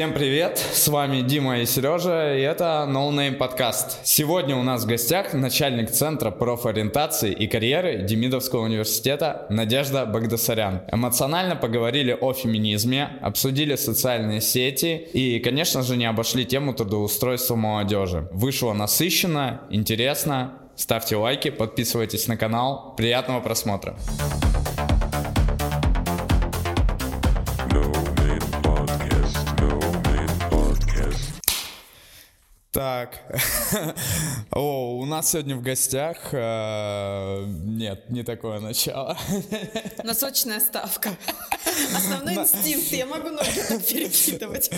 Всем привет, с вами Дима и Сережа, и это No Name подкаст. Сегодня у нас в гостях начальник Центра профориентации и карьеры Демидовского университета Надежда Багдасарян. Эмоционально поговорили о феминизме, обсудили социальные сети и, конечно же, не обошли тему трудоустройства молодежи. Вышло насыщенно, интересно. Ставьте лайки, подписывайтесь на канал. Приятного просмотра. Так, о, у нас сегодня в гостях, э, нет, не такое начало. Носочная ставка. Основной инстинкт, я могу ноги так перекидывать.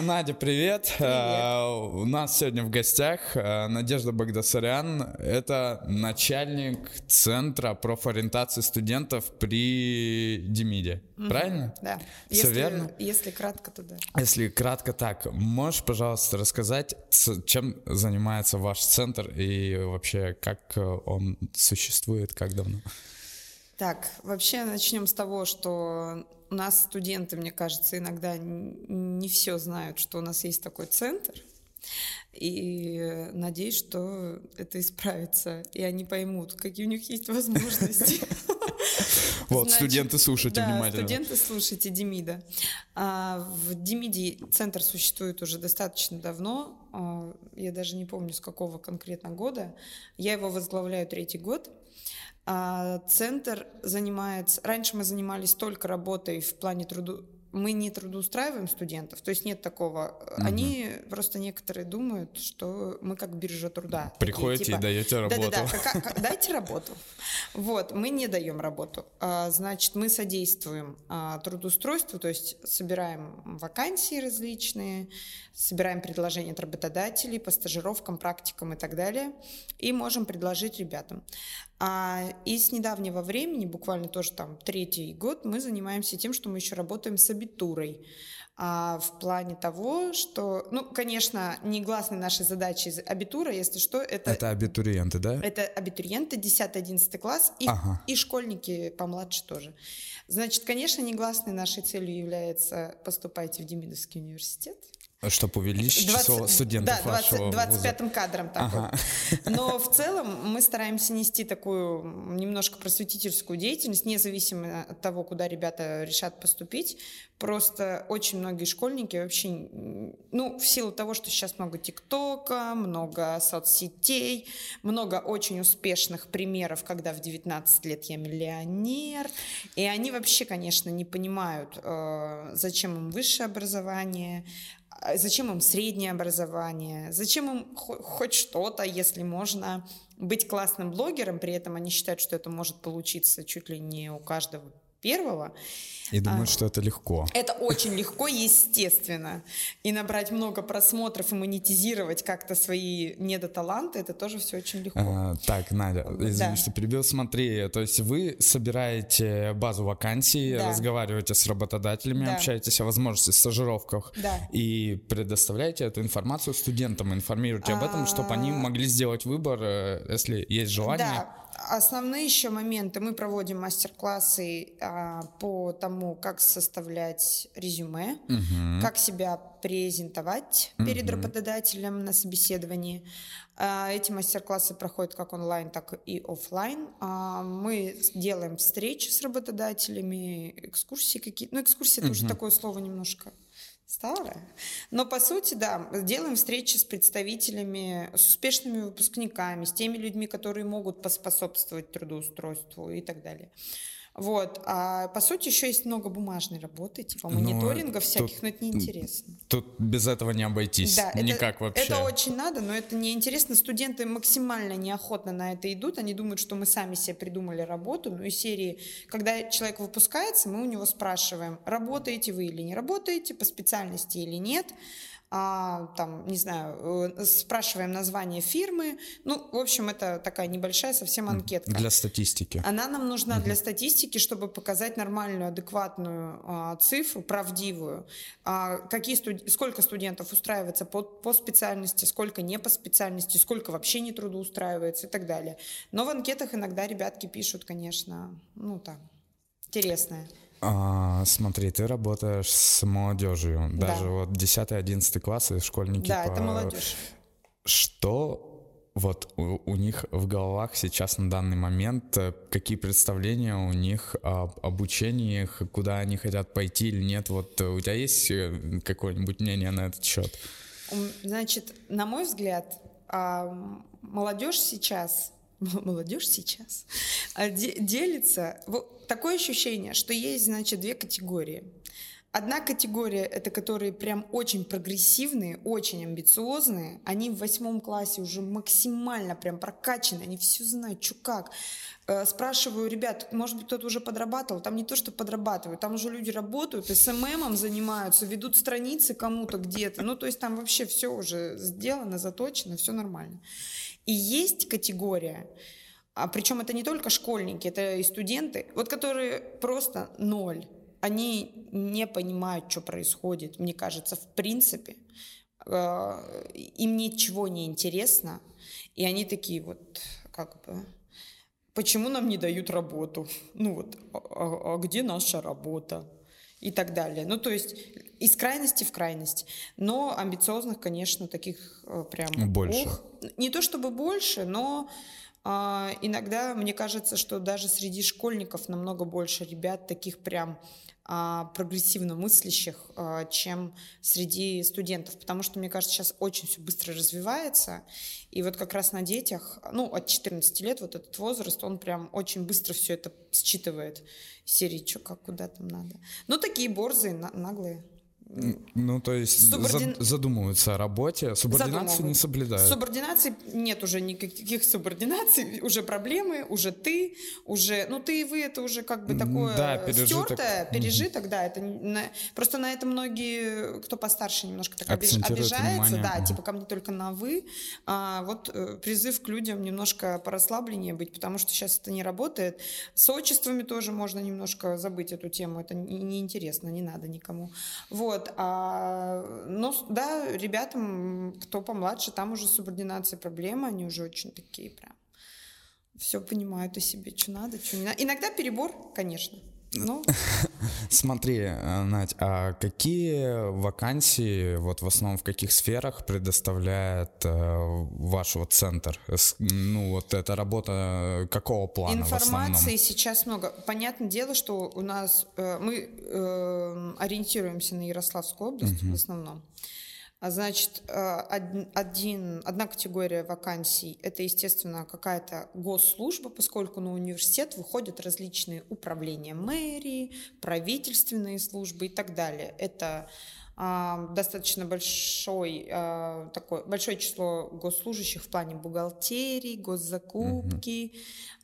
Надя, привет. привет. Э, у нас сегодня в гостях э, Надежда Багдасарян. Это начальник Центра профориентации студентов при Демиде. Угу. Правильно? Да. Все если, верно? Если кратко, то да. Если кратко так, можешь, пожалуйста, рассказать, чем занимается ваш центр и вообще как он существует, как давно? Так, вообще начнем с того, что у нас студенты, мне кажется, иногда не все знают, что у нас есть такой центр. И надеюсь, что это исправится, и они поймут, какие у них есть возможности. Вот, Значит, студенты, слушайте да, внимательно. студенты, слушайте Демида. А, в Демиде центр существует уже достаточно давно. А, я даже не помню, с какого конкретно года. Я его возглавляю третий год. А, центр занимается... Раньше мы занимались только работой в плане труду мы не трудоустраиваем студентов, то есть нет такого. Угу. Они просто некоторые думают, что мы как биржа труда. Приходите такие, типа, и даете работу. Да-да-да, дайте работу. Вот, мы не даем работу. А, значит, мы содействуем а, трудоустройству, то есть собираем вакансии различные, собираем предложения от работодателей по стажировкам, практикам и так далее, и можем предложить ребятам. А, и с недавнего времени, буквально тоже там третий год, мы занимаемся тем, что мы еще работаем с абитурой. А, в плане того, что, ну, конечно, негласной нашей задачей абитура, если что, это... Это абитуриенты, да? Это абитуриенты 10-11 класс и, ага. и школьники помладше тоже. Значит, конечно, негласной нашей целью является поступайте в Демидовский университет. Чтобы увеличить 20, число студентов да, 20, вашего 25-м кадром так ага. вот. Но в целом мы стараемся нести такую немножко просветительскую деятельность, независимо от того, куда ребята решат поступить. Просто очень многие школьники вообще, ну, в силу того, что сейчас много ТикТока, много соцсетей, много очень успешных примеров, когда в 19 лет я миллионер, и они вообще, конечно, не понимают, э, зачем им высшее образование, зачем им среднее образование, зачем им хоть что-то, если можно быть классным блогером, при этом они считают, что это может получиться чуть ли не у каждого первого. И думают, а, что это легко. Это очень легко, естественно. И набрать много просмотров и монетизировать как-то свои недоталанты, это тоже все очень легко. А, так, Надя, извини, да. что перебил. Смотри, то есть вы собираете базу вакансий, да. разговариваете с работодателями, да. общаетесь о возможности стажировках да. и предоставляете эту информацию студентам, информируете а... об этом, чтобы они могли сделать выбор, э, если есть желание. Да Основные еще моменты. Мы проводим мастер-классы а, по тому, как составлять резюме, угу. как себя презентовать угу. перед работодателем на собеседовании. А, эти мастер-классы проходят как онлайн, так и офлайн. А, мы делаем встречи с работодателями, экскурсии какие-то. Ну, экскурсии угу. это уже такое слово немножко старая. Но по сути, да, делаем встречи с представителями, с успешными выпускниками, с теми людьми, которые могут поспособствовать трудоустройству и так далее. Вот. А по сути еще есть много бумажной работы, типа ну, мониторинга но всяких, тут, но это неинтересно. Тут без этого не обойтись. Да, никак это, вообще. Это очень надо, но это неинтересно. Студенты максимально неохотно на это идут. Они думают, что мы сами себе придумали работу. Ну и серии, когда человек выпускается, мы у него спрашиваем, работаете вы или не работаете, по специальности или нет а, там, не знаю, э, спрашиваем название фирмы. Ну, в общем, это такая небольшая совсем анкетка. Для статистики. Она нам нужна угу. для статистики, чтобы показать нормальную, адекватную а, цифру, правдивую. А, какие студ... Сколько студентов устраивается по, по специальности, сколько не по специальности, сколько вообще не трудоустраивается и так далее. Но в анкетах иногда ребятки пишут, конечно, ну, там, интересное. А, смотри, ты работаешь с молодежью, Да. даже вот 10-11 классы, школьники. Да, по- это молодежь. Что вот у, у них в головах сейчас на данный момент, э, какие представления у них об обучении, куда они хотят пойти или нет? Вот э, у тебя есть э, какое-нибудь мнение на этот счет? Значит, на мой взгляд, молодежь сейчас, молодежь сейчас а, де- делится. Такое ощущение, что есть, значит, две категории. Одна категория это которые прям очень прогрессивные, очень амбициозные. Они в восьмом классе уже максимально прям прокачаны, они все знают, что как. Э, Спрашиваю, ребят, может быть, кто-то уже подрабатывал? Там не то, что подрабатывают, там уже люди работают, СММом занимаются, ведут страницы кому-то где-то. Ну, то есть там вообще все уже сделано, заточено, все нормально. И есть категория, а причем это не только школьники, это и студенты, вот которые просто ноль. Они не понимают, что происходит, мне кажется, в принципе. Э, Им ничего не интересно. И они такие вот, как бы, почему нам не дают работу? Ну вот, а, а- а где наша работа? И так далее. Ну, то есть из крайности в крайность. Но амбициозных, конечно, таких э, прям... Больше. ох. не то чтобы больше, но а, иногда мне кажется, что даже среди школьников намного больше ребят таких прям а, прогрессивно мыслящих, а, чем среди студентов, потому что, мне кажется, сейчас очень все быстро развивается, и вот как раз на детях, ну, от 14 лет вот этот возраст, он прям очень быстро все это считывает. Серии, что, как, куда там надо. Ну, такие борзые, на- наглые. Ну, то есть Субордин- зад- задумываются о работе, субординацию не соблюдают. Субординации нет уже никаких субординаций, уже проблемы, уже ты, уже, ну ты и вы это уже как бы такое да, пережиток. стертое, пережиток, да, это на- просто на это многие, кто постарше немножко так обижается, внимание. да, типа ко мне только на вы, а вот э, призыв к людям немножко порасслабленнее быть, потому что сейчас это не работает. С отчествами тоже можно немножко забыть эту тему, это не- неинтересно, не надо никому. Вот, а, но с- да, ребятам, кто помладше, там уже субординация проблема, они уже очень такие прям все понимают о себе, что надо, что не надо. Иногда перебор, конечно. Ну, Смотри, э, Надь, а какие вакансии, вот в основном в каких сферах предоставляет э, ваш вот центр? Ну, вот эта работа какого плана информации сейчас много. Понятное дело, что у нас э, мы э, ориентируемся на Ярославскую область в основном. А значит, э, од- один, одна категория вакансий – это, естественно, какая-то госслужба, поскольку на университет выходят различные управления мэрии, правительственные службы и так далее. Это а, достаточно большой, а, такое, большое число госслужащих в плане бухгалтерии, госзакупки,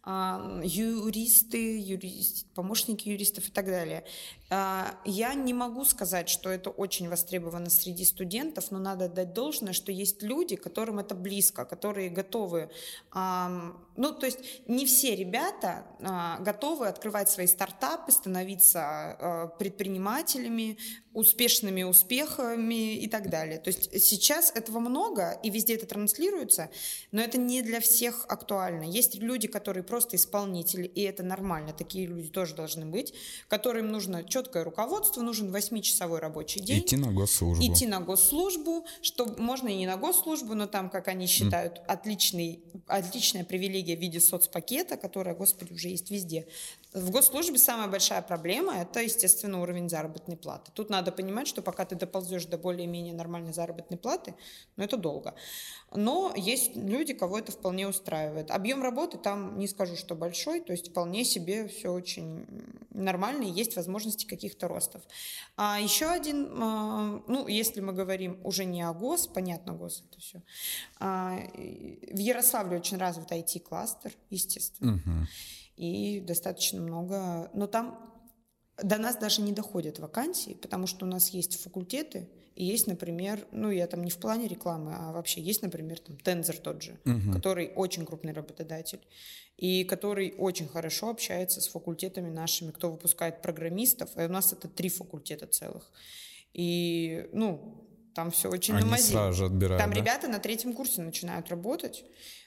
а, юристы, юрист, помощники юристов и так далее. А, Я не могу сказать, что это очень востребовано среди студентов, но надо дать должное, что есть люди, которым это близко, которые готовы. Ну, то есть не все ребята а, готовы открывать свои стартапы, становиться а, предпринимателями, успешными успехами и так далее. То есть сейчас этого много, и везде это транслируется, но это не для всех актуально. Есть люди, которые просто исполнители, и это нормально, такие люди тоже должны быть, которым нужно четкое руководство, нужен 8-часовой рабочий день. Идти на госслужбу. Идти на госслужбу, что можно и не на госслужбу, но там, как они считают, отличный, отличная привилегия в виде соцпакета, которая, господи, уже есть везде. В госслужбе самая большая проблема – это, естественно, уровень заработной платы. Тут надо понимать, что пока ты доползешь до более-менее нормальной заработной платы, ну, это долго. Но есть люди, кого это вполне устраивает. Объем работы там, не скажу, что большой, то есть вполне себе все очень нормально, и есть возможности каких-то ростов. А еще один, а, ну, если мы говорим уже не о ГОС, понятно, ГОС это все. В Ярославле очень развит IT-кластер, естественно, Мгм. И достаточно много, но там до нас даже не доходят вакансии, потому что у нас есть факультеты, и есть, например, ну, я там не в плане рекламы, а вообще есть, например, там Тензор тот же, Мгм. который очень крупный работодатель, и который очень хорошо общается с факультетами нашими, кто выпускает программистов, и у нас это три факультета целых. И, ну, Там все очень Они на мази. сразу же отбирают, Там да? ребята на третьем курсе начинают работать.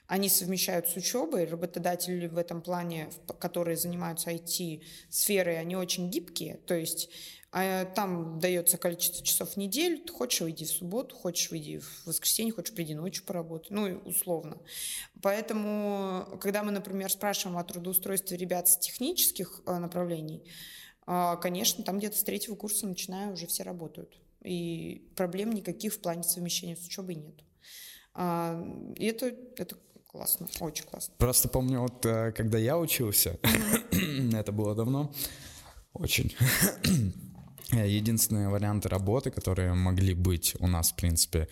Они совмещают с учебой. Работодатели в этом плане, которые занимаются IT-сферой, они очень гибкие. То есть э, там дается количество часов в неделю. Ты хочешь выйди в субботу, хочешь выйди в воскресенье, хочешь приди ночью поработать. Ну, условно. Поэтому, когда мы, например, спрашиваем о трудоустройстве ребят с технических э, направлений, а, Конечно, там где-то с третьего курса начиная уже все работают. И проблем никаких в плане совмещения с учебой нет. А, И это, это классно, очень классно. Просто помню, вот э, когда я учился, это было давно, очень. Единственные варианты работы, которые могли быть у нас, в принципе,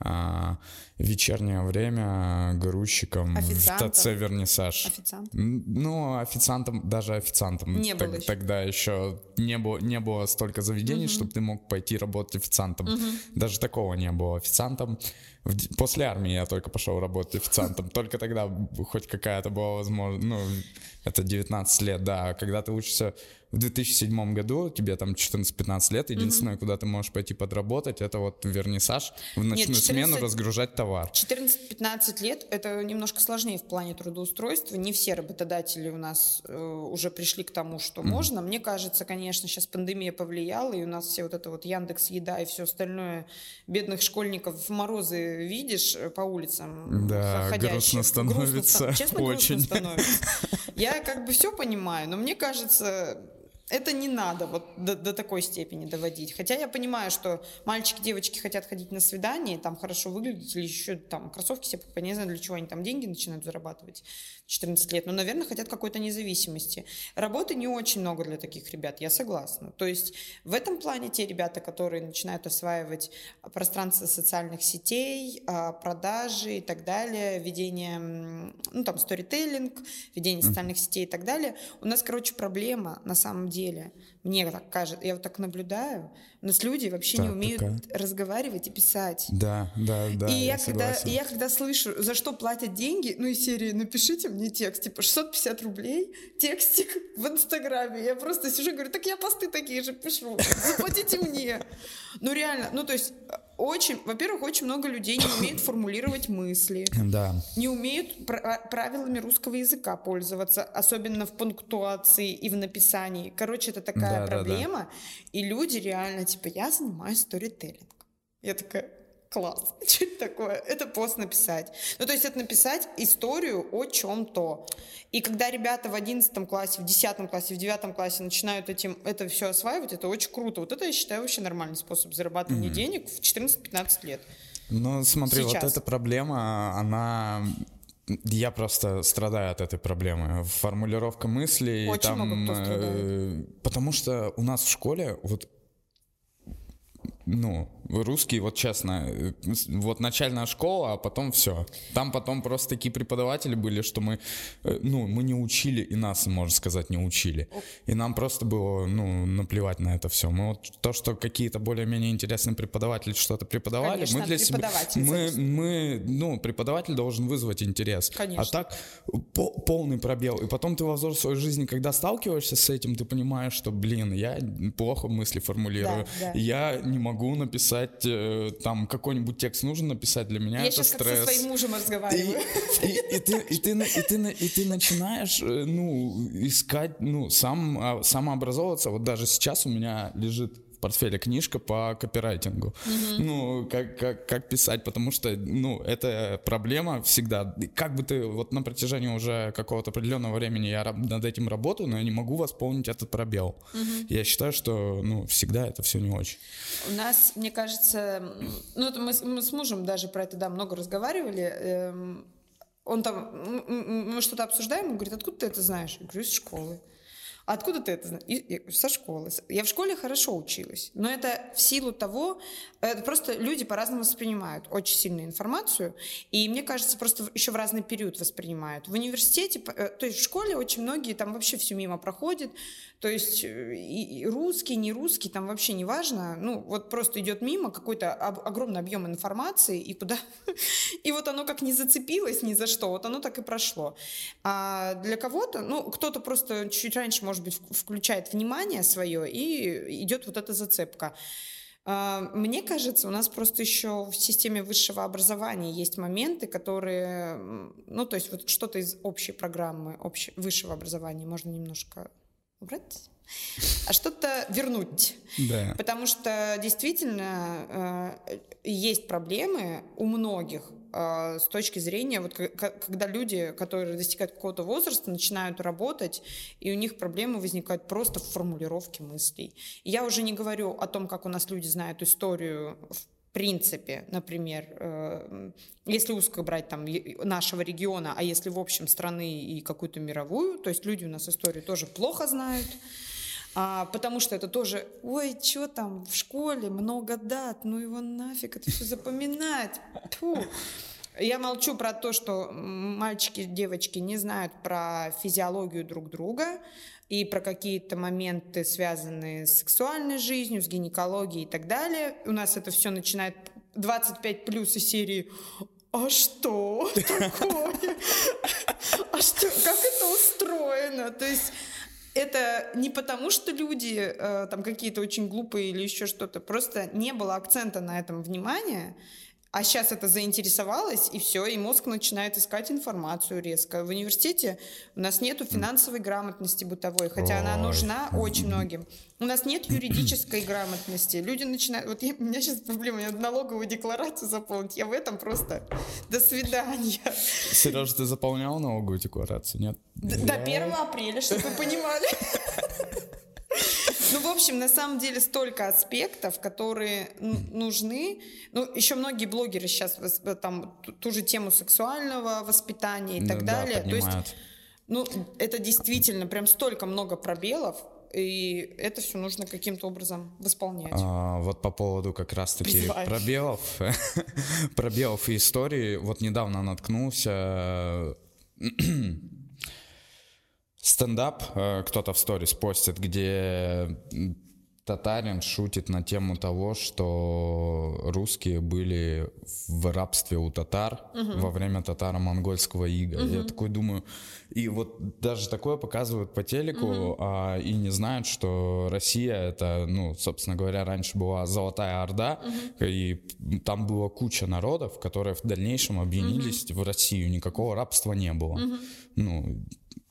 а, вечернее время грузчиком в Официантом. ТЦ «Вернисаж». Официант. М, Ну, официантом, даже официантом. Не было еще. Тогда еще не было, не было столько заведений, чтобы ты мог пойти работать официантом. Даже такого не было. Официантом. В После армии я только пошел работать официантом. Только тогда хоть какая-то была возможность. Ну, это 19 лет, да. Когда ты учишься в 2007 году, тебе там 14-15 лет, единственное, куда ты можешь пойти подработать, это вот вернисаж, в ночную 14 смену разгружать товар. 14-15 лет – это немножко сложнее в плане трудоустройства. Не все работодатели у нас э, уже пришли к тому, что можно. Мне кажется, конечно, сейчас пандемия повлияла, и у нас все вот это вот Яндекс Еда и все остальное бедных школьников в морозы видишь э, по улицам. Да, ходящих. грустно становится, ста- Честно, очень. грустно становится. Я как бы все понимаю, но мне кажется, это не надо вот до, до такой степени доводить. Хотя я понимаю, что мальчики, девочки хотят ходить на свидание, там хорошо выглядеть, или еще там кроссовки себе покупать. Не знаю, для чего они там деньги начинают зарабатывать в 14 лет. Но, наверное, хотят какой-то независимости. Работы не очень много для таких ребят, я согласна. То есть в этом плане те ребята, которые начинают осваивать пространство социальных сетей, а, продажи и так далее, ведение, ну там, сторителлинг, ведение социальных сетей и так далее. У нас, короче, проблема на самом деле, мне так кажется, я вот так наблюдаю, у нас люди вообще не Так, умеют какая? разговаривать и писать. Да, да, да. и я, я когда, и я когда слышу, за что платят деньги, ну, из серии «напишите мне текст», типа 650 рублей, текстик в Инстаграме. Я просто сижу и говорю, так я посты такие же пишу, заплатите мне. Ну, реально, ну, то есть, очень, во-первых, очень много людей не умеют формулировать мысли, Да. не умеют пра- правилами русского языка пользоваться, особенно в пунктуации и в написании. Короче, это такая Да, да, да. проблема, и люди реально, типа, я занимаюсь сторителлингом. Я такая, класс, что это такое? Это пост написать. Ну, то есть это написать историю о чем-то. И когда ребята в 11 классе, в 10 классе, в 9 классе начинают этим, это все осваивать, это очень круто. Вот это, я считаю, вообще нормальный способ зарабатывания денег в 14-15 лет. Ну, смотри, Сейчас. вот эта проблема, она... Я просто страдаю от этой проблемы. Формулировка мыслей. Очень там, много кто э, Потому что у нас в школе вот ну, русский, вот честно, э, вот начальная школа, а потом все. Там потом просто такие преподаватели были, что мы, э, ну, мы не учили, и нас, можно сказать, не учили. И нам просто было, ну, наплевать на это все. Мы вот то, что какие-то более-менее интересные преподаватели что-то преподавали, Конечно, мы для себя... Мы, мы, ну, преподаватель должен вызвать интерес. Конечно. А так по- полный пробел. И потом ты во взрослой жизни, когда сталкиваешься с этим, ты понимаешь, что, блин, я плохо мысли формулирую. Да, да. Я не могу написать э, там какой-нибудь текст нужно написать для меня Я это сейчас как стресс. со своим мужем разговариваю. и- и ты, и, ты, на- и, ты, на- и ты начинаешь, э, ну, искать, ну, сам, а, самообразовываться. Вот даже сейчас у меня лежит портфеле книжка по копирайтингу. Ну, как, как, как писать, потому что, ну, это проблема всегда. Как бы ты, вот на протяжении уже какого-то определенного времени я над этим работаю, но я не могу восполнить этот пробел. Я считаю, что, ну, всегда это все не очень. У нас, мне кажется, ну это мы, мы с мужем даже про это, да, много разговаривали. эм, Он там, мы что-то обсуждаем, он говорит, откуда ты это знаешь? Я говорю, из школы. «А Откуда ты это знаешь? Со школы. Я в школе хорошо училась, но это в силу того, это просто люди по-разному воспринимают очень сильную информацию, и мне кажется, просто еще в разный период воспринимают. В университете, э, то есть в школе очень многие там вообще все мимо проходят, то есть э, и, и русский, не русский, там вообще не важно, ну вот просто идет мимо какой-то огромный объем информации, и куда, и вот оно как не зацепилось ни за что, вот оно так и прошло. А для кого-то, ну кто-то просто чуть раньше, может быть, в- включает внимание свое, и идет вот эта зацепка. А, мне кажется, у нас просто еще в системе высшего образования есть моменты, которые, ну, то есть вот что-то из общей программы общей, высшего образования можно немножко убрать, а что-то вернуть. Да. Потому что действительно э, есть проблемы у многих с точки зрения, вот когда люди, которые достигают какого-то возраста, начинают работать, и у них проблемы возникают просто в формулировке мыслей. Я уже не говорю о том, как у нас люди знают историю в принципе, например, э, если узко брать там нашего региона, а если в общем страны и какую-то мировую, то есть люди у нас историю тоже плохо знают, а, потому что это тоже, ой, что там в школе, много дат, ну его нафиг это все запоминать. Фу. Я молчу про то, что мальчики, девочки не знают про физиологию друг друга и про какие-то моменты, связанные с сексуальной жизнью, с гинекологией и так далее. У нас это все начинает 25 плюс из серии а что такое? А что, как это устроено? То есть это не потому, что люди э, там какие-то очень глупые или еще что-то, просто не было акцента на этом внимания, а сейчас это заинтересовалось, и все, и мозг начинает искать информацию резко. В университете у нас нету финансовой грамотности бытовой, хотя Ой. она нужна очень многим. У нас нет юридической грамотности. Люди начинают... Вот я, у меня сейчас проблема, мне надо налоговую декларацию заполнить. Я в этом просто... До свидания. Сережа, ты заполнял налоговую декларацию, нет? До 1 апреля, чтобы вы понимали. Ну, в общем, на самом деле столько аспектов, которые нужны. Ну, еще многие блогеры сейчас э, там ту же тему сексуального воспитания и так да, далее. Да, То есть, ну, это действительно прям столько много пробелов, и это все нужно каким-то образом восполнять. А, вот по поводу как раз-таки Призывай. пробелов, пробелов и истории, вот недавно наткнулся Стендап э, кто-то в сторис постит, где татарин шутит на тему того, что русские были в рабстве у татар угу. во время татаро-монгольского ига. Угу. Я такой думаю, и вот даже такое показывают по телеку, угу. а, и не знают, что Россия это, ну, собственно говоря, раньше была золотая орда, угу. и там была куча народов, которые в дальнейшем объединились угу. в Россию, никакого рабства не было. Угу. Ну,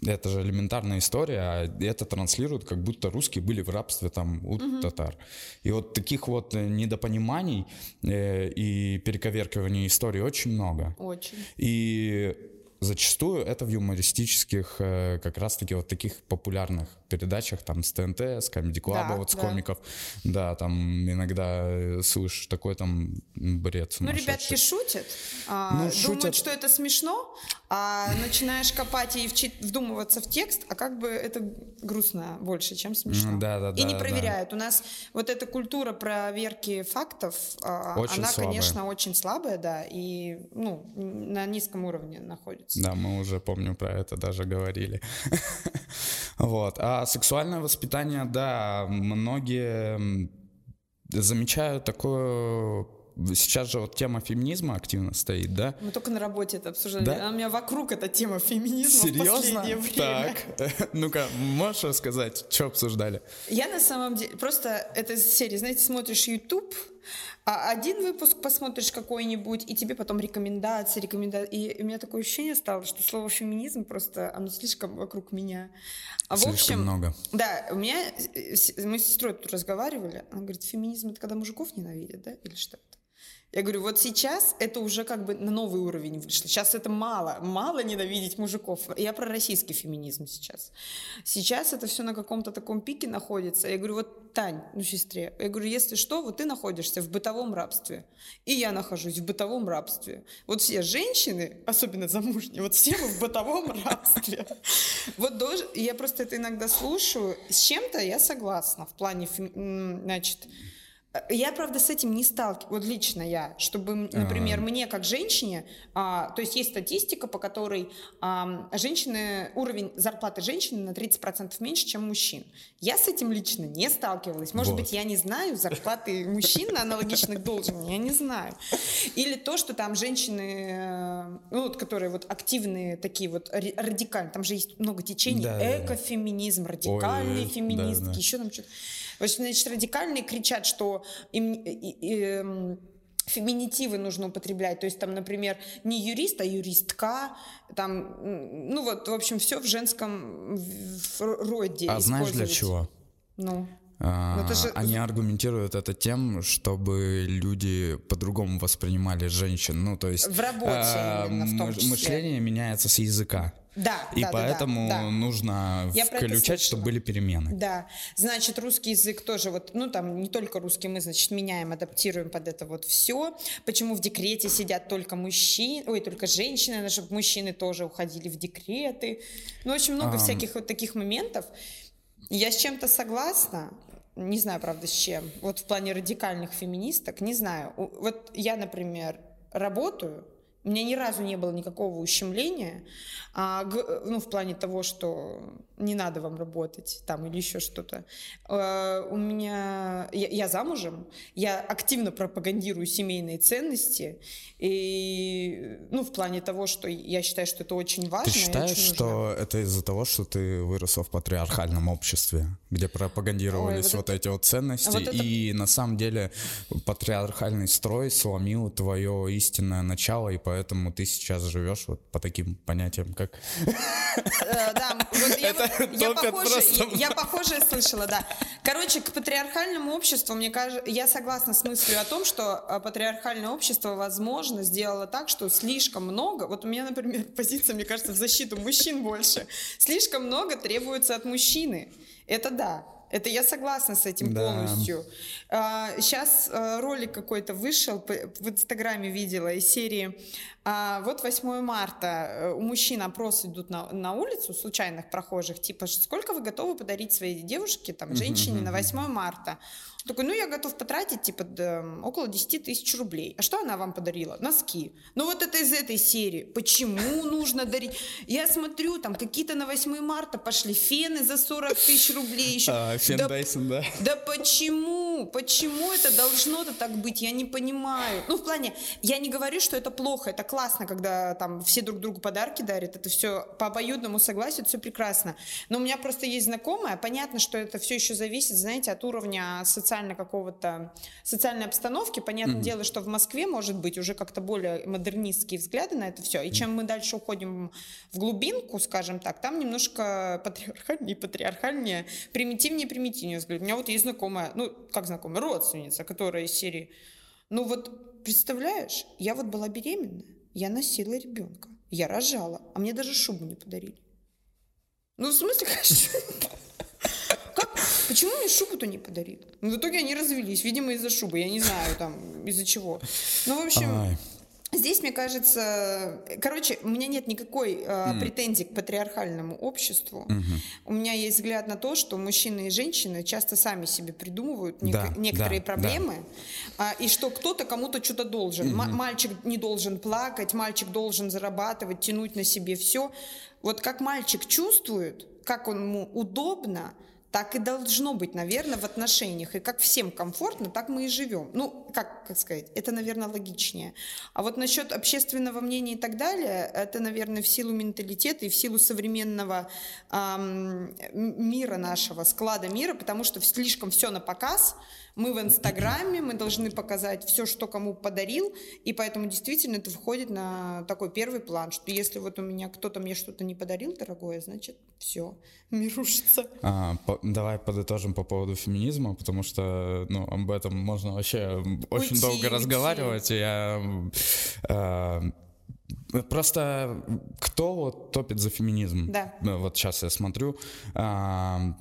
это же элементарная история, а это транслируют, как будто русские были в рабстве там у угу. татар. И вот таких вот э, недопониманий э, и перековеркивания истории очень много. Очень. И зачастую это в юмористических, э, как раз-таки вот таких популярных передачах, там, с ТНТ, с Comedy Club, да, вот с да. комиков, да, там иногда э, слышишь такой там бред Ну, ребятки шутят, а, ну, думают, шутят. что это смешно, а начинаешь копать и вдумываться в текст, а как бы это грустно больше, чем смешно. Да, да, и не проверяют. Да. У нас вот эта культура проверки фактов, а, очень она, слабая. конечно, очень слабая, да, и ну, на низком уровне находится. Да, мы уже, помню, про это даже говорили. Вот. А сексуальное воспитание, да, многие замечают такое Сейчас же вот тема феминизма активно стоит, да? Мы только на работе это обсуждали. Да? А у меня вокруг эта тема феминизма Серьезно? в последнее время. Так, ну-ка, можешь рассказать, что обсуждали? Я на самом деле, просто это из серии, знаете, смотришь YouTube, а один выпуск посмотришь какой-нибудь, и тебе потом рекомендации, рекомендации. И у меня такое ощущение стало, что слово феминизм просто, оно слишком вокруг меня. А слишком в общем, много. Да, у меня, мы с сестрой тут разговаривали, она говорит, феминизм это когда мужиков ненавидят, да, или что это? Я говорю, вот сейчас это уже как бы на новый уровень вышло. Сейчас это мало, мало ненавидеть мужиков. Я про российский феминизм сейчас. Сейчас это все на каком-то таком пике находится. Я говорю, вот Тань, ну сестре, я говорю, если что, вот ты находишься в бытовом рабстве, и я нахожусь в бытовом рабстве. Вот все женщины, особенно замужние, вот все мы в бытовом рабстве. Вот я просто это иногда слушаю. С чем-то я согласна в плане, значит, я, правда, с этим не сталкиваюсь, вот лично я, чтобы, например, мне как женщине, а, то есть есть статистика, по которой а, женщины, уровень зарплаты женщины на 30% меньше, чем мужчин. Я с этим лично не сталкивалась. Может вот. быть, я не знаю зарплаты мужчин на аналогичных должностях, я не знаю. Или то, что там женщины, э, ну, вот, которые вот активные, такие вот радикальные, там же есть много течений, да, экофеминизм, радикальный Ой, феминистки, да, да. еще там что-то. Значит, радикальные кричат, что им, и, и, эм, феминитивы нужно употреблять. То есть там, например, не юрист, а юристка. Там, ну вот, в общем, все в женском роде. А знаешь для чего? Ну. А, же... Они аргументируют это тем, чтобы люди по-другому воспринимали женщин. Ну, то есть... В работе а, именно, в том числе. Мышление меняется с языка. Да, и да, поэтому да, да. нужно Я включать, чтобы были перемены. Да, значит, русский язык тоже вот, ну там не только русский мы, значит, меняем, адаптируем под это вот все. Почему в декрете сидят только мужчины, ой, только женщины, чтобы мужчины тоже уходили в декреты. Ну, очень много а... всяких вот таких моментов. Я с чем-то согласна, не знаю, правда, с чем. Вот в плане радикальных феминисток, не знаю. Вот я, например, работаю, у меня ни разу не было никакого ущемления, а, ну, в плане того, что не надо вам работать там или еще что-то. А, у меня... Я, я замужем, я активно пропагандирую семейные ценности, и, ну, в плане того, что я считаю, что это очень важно. Ты считаешь, что это из-за того, что ты выросла в патриархальном обществе, где пропагандировались Ой, вот, вот это... эти вот ценности, вот это... и на самом деле патриархальный строй сломил твое истинное начало, и поэтому ты сейчас живешь вот по таким понятиям, как... Э, да, я похоже слышала, да. Короче, к патриархальному обществу, мне кажется, я согласна с мыслью о том, что э, патриархальное общество, возможно, сделало так, что слишком много, вот у меня, например, позиция, мне кажется, в защиту мужчин больше, слишком много требуется от мужчины. Это да. Это я согласна с этим да. полностью. Сейчас а, ролик какой-то вышел, в Инстаграме видела из серии. А, вот 8 марта э, у мужчин опрос идут на, на улицу случайных прохожих, типа, сколько вы готовы подарить своей девушке, там, женщине на 8 марта? такой, ну, я готов потратить, типа, да, около 10 тысяч рублей. А что она вам подарила? Носки. Ну, вот это из этой серии. Почему нужно дарить? Я смотрю, там, какие-то на 8 марта пошли фены за 40 тысяч рублей еще. А, фен да, Дайсон, да. Да почему? Почему это должно-то так быть? Я не понимаю. Ну, в плане, я не говорю, что это плохо, это классно, когда там все друг другу подарки дарят, это все по обоюдному согласию, это все прекрасно. Но у меня просто есть знакомая, понятно, что это все еще зависит, знаете, от уровня социально какого-то, социальной обстановки. Понятное mm-hmm. дело, что в Москве может быть уже как-то более модернистские взгляды на это все. И чем мы дальше уходим в глубинку, скажем так, там немножко патриархальнее, патриархальнее, примитивнее, примитивнее взгляд. У меня вот есть знакомая, ну, как знакомая, родственница, которая из серии, ну вот, представляешь, я вот была беременная, я носила ребенка, я рожала, а мне даже шубу не подарили. Ну, в смысле, Почему мне шубу-то не подарили? Ну, в итоге они развелись, видимо, из-за шубы, я не знаю, там, из-за чего. Ну, в общем... Здесь, мне кажется, короче, у меня нет никакой э, mm. претензий к патриархальному обществу. Mm-hmm. У меня есть взгляд на то, что мужчины и женщины часто сами себе придумывают да, нек- некоторые да, проблемы, да. Э, и что кто-то кому-то что-то должен. Mm-hmm. М- мальчик не должен плакать, мальчик должен зарабатывать, тянуть на себе все. Вот как мальчик чувствует, как ему удобно, так и должно быть, наверное, в отношениях. И как всем комфортно, так мы и живем. Ну, как, как сказать, это, наверное, логичнее. А вот насчет общественного мнения и так далее, это, наверное, в силу менталитета и в силу современного эм, мира нашего, склада мира, потому что слишком все на показ – мы в Инстаграме, мы должны показать все, что кому подарил, и поэтому действительно это входит на такой первый план, что если вот у меня кто-то мне что-то не подарил дорогое, значит все, мир рушится. А, по, давай подытожим по поводу феминизма, потому что ну, об этом можно вообще очень уйти, долго уйти. разговаривать. Я, э, Просто кто вот топит за феминизм? Да. Вот сейчас я смотрю. А,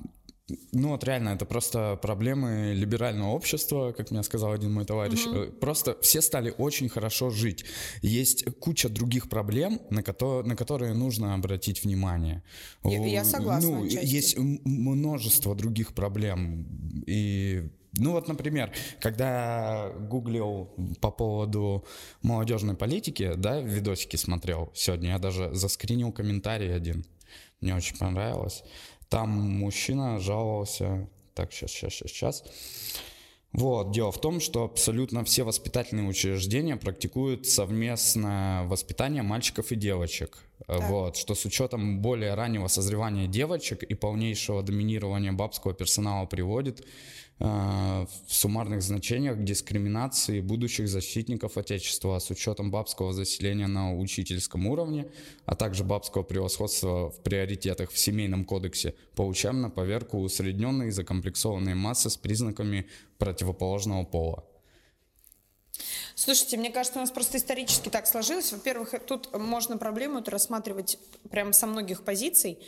ну вот реально, это просто проблемы либерального общества, как мне сказал один мой товарищ. Угу. Просто все стали очень хорошо жить. Есть куча других проблем, на, которые, на которые нужно обратить внимание. Я, я согласна. Ну, есть множество других проблем. И ну вот, например, когда гуглил по поводу молодежной политики, да, видосики смотрел сегодня, я даже заскринил комментарий один. Мне очень понравилось. Там мужчина жаловался... Так, сейчас, сейчас, сейчас, сейчас. Вот, дело в том, что абсолютно все воспитательные учреждения практикуют совместное воспитание мальчиков и девочек. Так. Вот, что с учетом более раннего созревания девочек и полнейшего доминирования бабского персонала приводит в суммарных значениях дискриминации будущих защитников Отечества с учетом бабского заселения на учительском уровне, а также бабского превосходства в приоритетах в Семейном кодексе, получаем на поверку усредненные закомплексованные массы с признаками противоположного пола. Слушайте, мне кажется, у нас просто исторически так сложилось. Во-первых, тут можно проблему рассматривать прямо со многих позиций.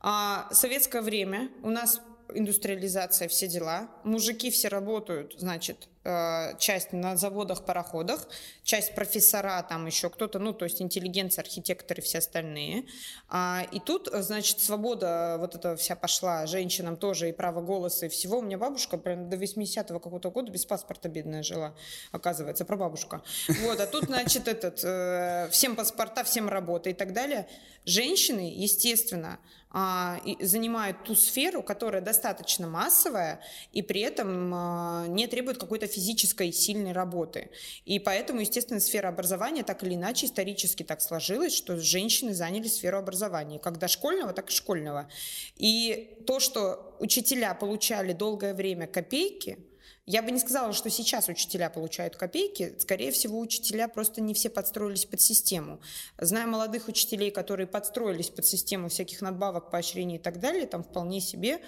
А, советское время у нас индустриализация, все дела. Мужики все работают, значит, Э, часть на заводах, пароходах, часть профессора, там еще кто-то, ну, то есть интеллигенция, архитекторы, все остальные. А, и тут, значит, свобода вот эта вся пошла женщинам тоже, и право голоса, и всего. У меня бабушка прям до 80-го какого-то года без паспорта бедная жила, оказывается, прабабушка. Вот, а тут, значит, этот, э, всем паспорта, всем работа и так далее. Женщины, естественно, а, занимают ту сферу, которая достаточно массовая и при этом а, не требует какой-то физической сильной работы. И поэтому, естественно, сфера образования так или иначе исторически так сложилась, что женщины заняли сферу образования, как дошкольного, так и школьного. И то, что учителя получали долгое время копейки, я бы не сказала, что сейчас учителя получают копейки. Скорее всего, учителя просто не все подстроились под систему. Знаю молодых учителей, которые подстроились под систему всяких надбавок, поощрений и так далее, там вполне себе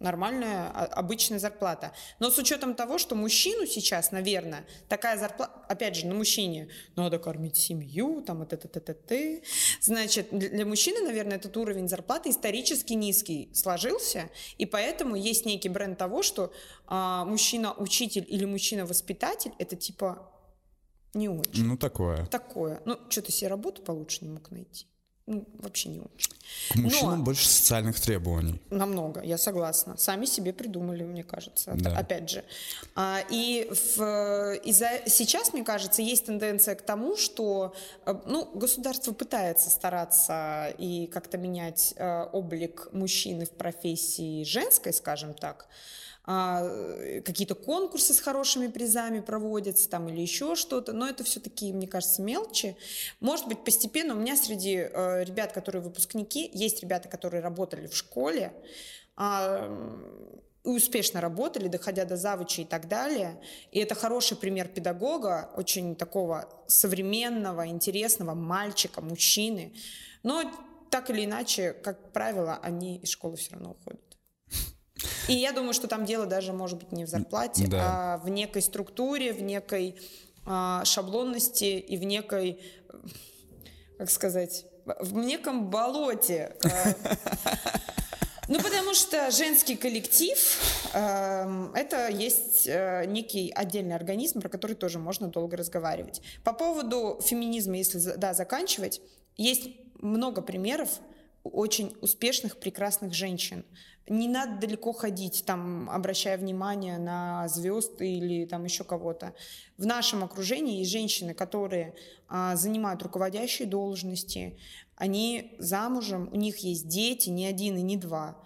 нормальная а, обычная зарплата. Но с учетом того, что мужчину сейчас, наверное, такая зарплата, опять же, на мужчине надо кормить семью, там это, это, это, значит, для мужчины, наверное, этот уровень зарплаты исторически низкий сложился, и поэтому есть некий бренд того, что а, мужчина-учитель или мужчина-воспитатель это типа не очень. Ну, такое. Такое. Ну, что-то себе работу получше не мог найти ну, вообще не очень. К мужчинам Но, больше социальных требований. Намного, я согласна. Сами себе придумали, мне кажется. Да. Опять же. А, и в, из-за, сейчас, мне кажется, есть тенденция к тому, что э, ну, государство пытается стараться и как-то менять э, облик мужчины в профессии женской, скажем так. А, какие-то конкурсы с хорошими призами проводятся там или еще что-то, но это все таки мне кажется, мелочи. Может быть, постепенно у меня среди э, ребят, которые выпускники, есть ребята, которые работали в школе, а, и успешно работали, доходя до завучи и так далее. И это хороший пример педагога, очень такого современного, интересного мальчика, мужчины. Но так или иначе, как правило, они из школы все равно уходят. И я думаю, что там дело даже может быть не в зарплате, да. а в некой структуре, в некой а, шаблонности и в некой, как сказать, в неком болоте. А. Ну, потому что женский коллектив э, это есть э, некий отдельный организм, про который тоже можно долго разговаривать. По поводу феминизма, если да, заканчивать, есть много примеров очень успешных, прекрасных женщин, не надо далеко ходить, там, обращая внимание на звезд или там еще кого-то. В нашем окружении есть женщины, которые а, занимают руководящие должности, они замужем, у них есть дети, не один и не два.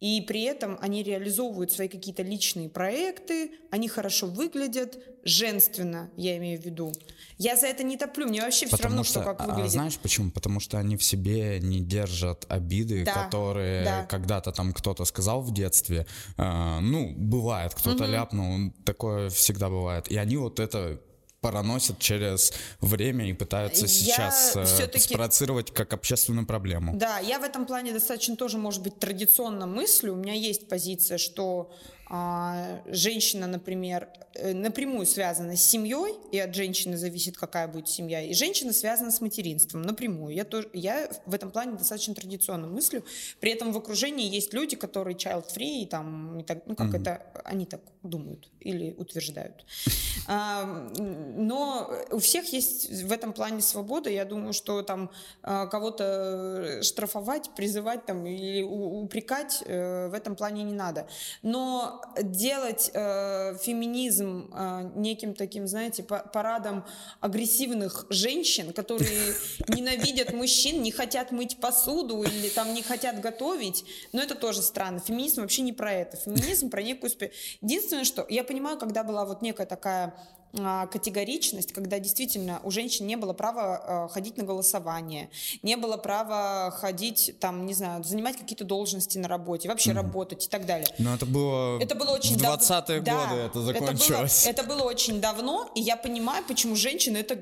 И при этом они реализовывают свои какие-то личные проекты, они хорошо выглядят, женственно, я имею в виду. Я за это не топлю, мне вообще Потому все равно, что, что как а, выглядит. Знаешь почему? Потому что они в себе не держат обиды, да, которые да. когда-то там кто-то сказал в детстве. Э, ну, бывает, кто-то угу. ляпнул, такое всегда бывает. И они вот это проносят через время и пытаются я сейчас э, спровоцировать как общественную проблему. Да, я в этом плане достаточно тоже, может быть, традиционно мыслю. У меня есть позиция, что а, женщина, например, э, напрямую связана с семьей, и от женщины зависит, какая будет семья, и женщина связана с материнством напрямую. Я, тоже, я в этом плане достаточно традиционно мыслю. При этом в окружении есть люди, которые child-free, и там, и так, ну как mm-hmm. это, они так думают или утверждают. А, но у всех есть в этом плане свобода. Я думаю, что там а, кого-то штрафовать, призывать там или упрекать э, в этом плане не надо. Но делать э, феминизм э, неким таким, знаете, парадом агрессивных женщин, которые ненавидят мужчин, не хотят мыть посуду или там не хотят готовить, но это тоже странно. Феминизм вообще не про это. Феминизм про некую... Единственное, что я понимаю, когда была вот некая такая категоричность, когда действительно у женщин не было права а, ходить на голосование, не было права ходить, там, не знаю, занимать какие-то должности на работе, вообще mm-hmm. работать и так далее. Но это было, это было очень в 20-е дав... годы да, это закончилось. Это было, это было очень давно, и я понимаю, почему женщины это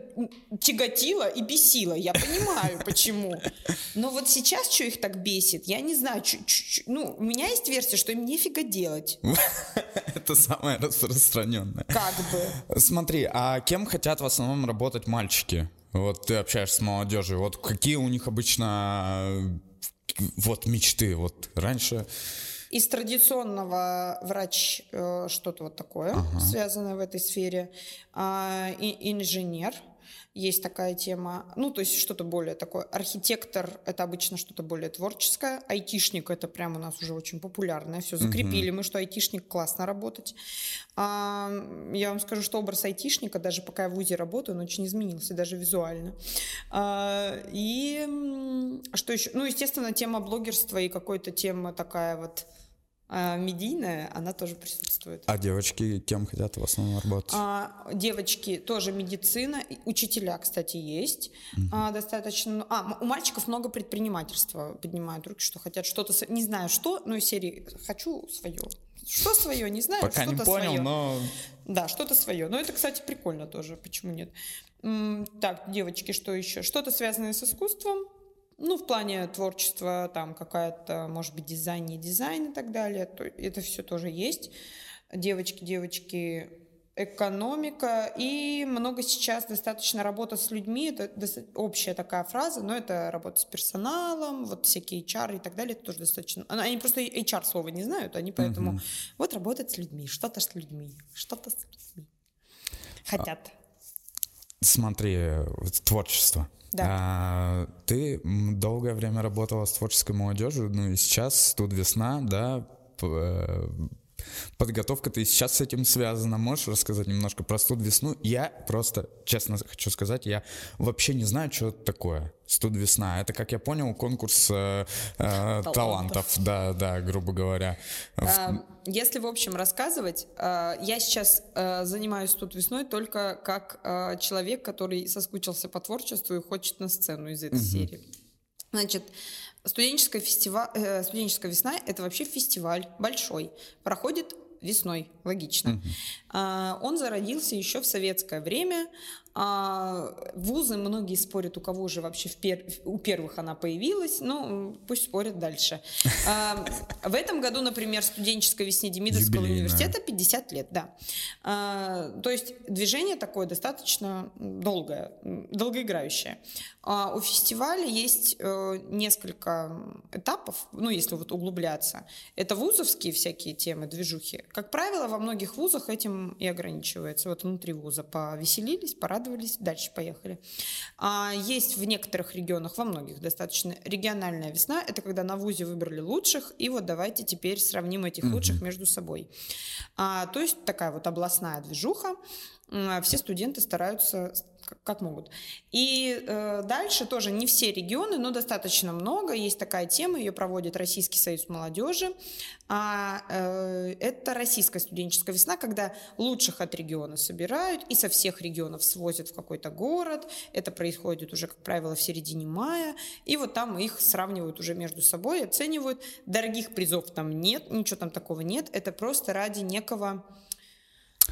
тяготило и бесило. Я понимаю, почему. Но вот сейчас что их так бесит, я не знаю. Ну, у меня есть версия, что им нефига делать. Это самое распространенное. Как бы. Смотри, а кем хотят в основном работать мальчики? Вот ты общаешься с молодежью, вот какие у них обычно вот мечты, вот раньше... Из традиционного врач э, что-то вот такое, ага. связанное в этой сфере, э, и, инженер, есть такая тема. Ну, то есть что-то более такое. Архитектор — это обычно что-то более творческое. Айтишник — это прямо у нас уже очень популярное. Все, закрепили мы, что айтишник классно работать. А, я вам скажу, что образ айтишника, даже пока я в ВУЗе работаю, он очень изменился, даже визуально. А, и что еще? Ну, естественно, тема блогерства и какой-то тема такая вот а медийная, она тоже присутствует. А девочки кем хотят в основном работать? А, девочки тоже медицина, учителя, кстати, есть угу. а, достаточно. А, у мальчиков много предпринимательства поднимают руки, что хотят что-то, не знаю что, но из серии хочу свое. Что свое, не знаю. Пока не понял, свое. но... Да, что-то свое. Но это, кстати, прикольно тоже, почему нет. Так, девочки, что еще? Что-то связанное с искусством, ну, в плане творчества, там какая-то, может быть, дизайн, не дизайн и так далее. То, это все тоже есть. Девочки, девочки, экономика и много сейчас достаточно работа с людьми, это общая такая фраза, но это работа с персоналом, вот всякие HR и так далее, это тоже достаточно. Они просто HR слова не знают, они поэтому угу. вот работать с людьми, что-то с людьми, что-то с людьми хотят. Смотри, творчество. Да. А, ты долгое время работала с творческой молодежью, ну и сейчас тут весна, да, э, подготовка ты сейчас с этим связана. Можешь рассказать немножко про студ весну? Я просто, честно хочу сказать, я вообще не знаю, что это такое. Студ весна. Это, как я понял, конкурс э, э, талантов. Да, да, грубо говоря. А, если в общем рассказывать, э, я сейчас э, занимаюсь тут весной только как э, человек, который соскучился по творчеству и хочет на сцену из этой угу. серии. Значит, Студенческая, фестиваль, э, студенческая весна – это вообще фестиваль большой. Проходит весной, логично. Угу. А, он зародился еще в советское время. А, вузы, многие спорят, у кого же вообще пер... у первых она появилась, ну, пусть спорят дальше. А, в этом году, например, студенческой весне Демидовского университета 50 лет, да. То есть движение такое достаточно долгое, долгоиграющее. У фестиваля есть э, несколько этапов, ну, если вот углубляться. Это вузовские всякие темы, движухи. Как правило, во многих вузах этим и ограничивается. Вот внутри вуза повеселились, порадовались, порадовались, дальше поехали. А есть в некоторых регионах, во многих достаточно, региональная весна. Это когда на ВУЗе выбрали лучших, и вот давайте теперь сравним этих угу. лучших между собой. А, то есть такая вот областная движуха. Все студенты стараются как могут. И э, дальше тоже не все регионы, но достаточно много. Есть такая тема, ее проводит Российский союз молодежи. А, э, это российская студенческая весна, когда лучших от региона собирают и со всех регионов свозят в какой-то город. Это происходит уже, как правило, в середине мая. И вот там их сравнивают уже между собой, оценивают. Дорогих призов там нет, ничего там такого нет. Это просто ради некого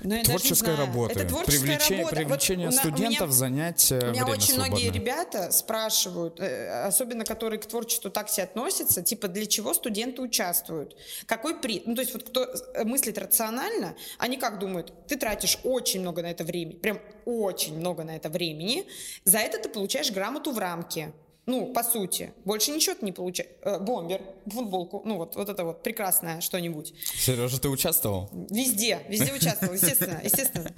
ну, творческой работы. Это творческая Привлечение, работа. Привлечение вот студентов, меня, занять У меня очень свободное. многие ребята спрашивают, э, особенно которые к творчеству так себе относятся, типа, для чего студенты участвуют? Какой при... Ну, то есть вот кто э, мыслит рационально, они как думают? Ты тратишь очень много на это времени, прям очень много на это времени, за это ты получаешь грамоту в рамке. Ну, по сути. Больше ничего ты не получаешь. Э, бомбер, футболку, ну вот, вот это вот прекрасное что-нибудь. Сережа, ты участвовал? Везде, везде участвовал, естественно, естественно.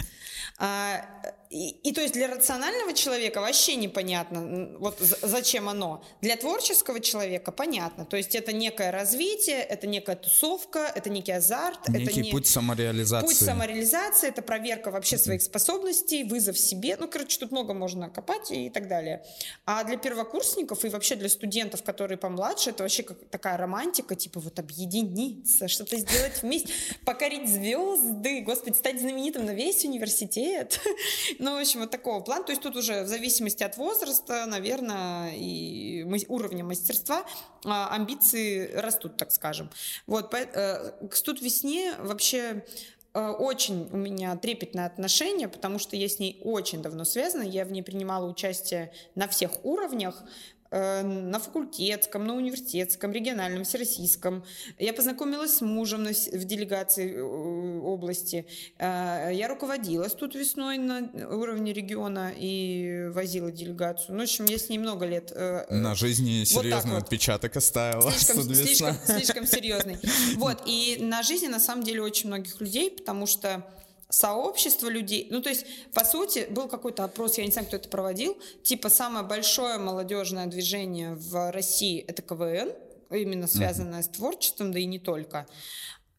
А, и, и то есть для рационального человека вообще непонятно, вот зачем оно. Для творческого человека понятно. То есть это некое развитие, это некая тусовка, это некий азарт. Некий это не... путь самореализации. Путь самореализации, это проверка вообще своих способностей, вызов себе. Ну, короче, тут много можно копать и так далее. А для первокурсников и вообще для студентов, которые помладше, это вообще как такая романтика, типа вот объединиться, что-то сделать вместе, покорить звезды, господи, стать знаменитым на весь университет. Ну, в общем, вот такого плана. То есть тут уже в зависимости от возраста, наверное, и уровня мастерства а, амбиции растут, так скажем. Вот, э, к студ весне вообще э, очень у меня трепетное отношение, потому что я с ней очень давно связана, я в ней принимала участие на всех уровнях, на факультетском, на университетском, региональном, всероссийском. Я познакомилась с мужем в делегации э, области. Э, я руководила тут весной на уровне региона и возила делегацию. Ну, в общем, я с ней много лет. На жизни серьезный вот отпечаток оставила. Слишком, слишком, слишком серьезный. Вот, и на жизни, на самом деле, очень многих людей, потому что сообщество людей. Ну, то есть, по сути, был какой-то опрос, я не знаю, кто это проводил, типа самое большое молодежное движение в России — это КВН, именно связанное mm-hmm. с творчеством, да и не только.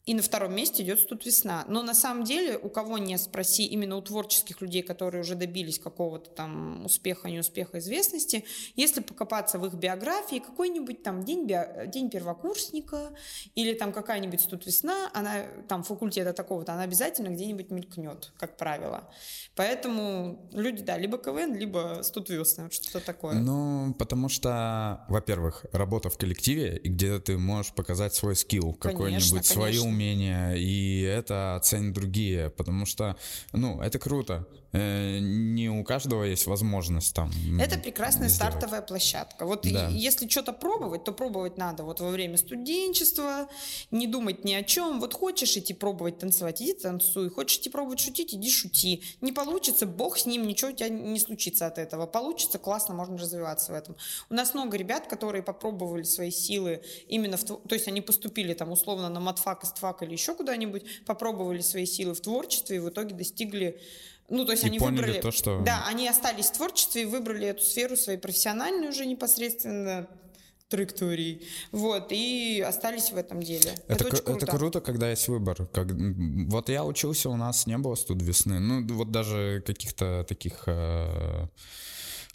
И на втором месте идет «Тут весна». Но на самом деле, у кого не спроси, именно у творческих людей, которые уже добились какого-то там успеха, неуспеха, известности, если покопаться в их биографии, какой-нибудь там день, био... день первокурсника или там какая-нибудь «Тут весна», она там факультета такого-то, она обязательно где-нибудь мелькнет, как правило. Поэтому люди, да, либо КВН, либо «Тут весна», вот что-то такое. Ну, потому что, во-первых, работа в коллективе, где ты можешь показать свой скилл, какой-нибудь, свою умения, и это оценят другие, потому что, ну, это круто. Э, не у каждого есть возможность там. Это прекрасная сделать. стартовая площадка. Вот да. если что-то пробовать, то пробовать надо вот во время студенчества, не думать ни о чем. Вот хочешь идти пробовать танцевать, иди танцуй. Хочешь идти пробовать шутить, иди шути. Не получится, бог с ним, ничего у тебя не случится от этого. Получится, классно, можно развиваться в этом. У нас много ребят, которые попробовали свои силы именно в... То есть они поступили там условно на матфак, истфак или еще куда-нибудь, попробовали свои силы в творчестве и в итоге достигли ну, то есть и они поняли выбрали... то, что... Да, они остались в творчестве и выбрали эту сферу своей профессиональной уже непосредственно траектории. Вот, и остались в этом деле. Это, это, круто. это круто, когда есть выбор. Как, вот я учился, у нас не было студ весны. Ну, вот даже каких-то таких э,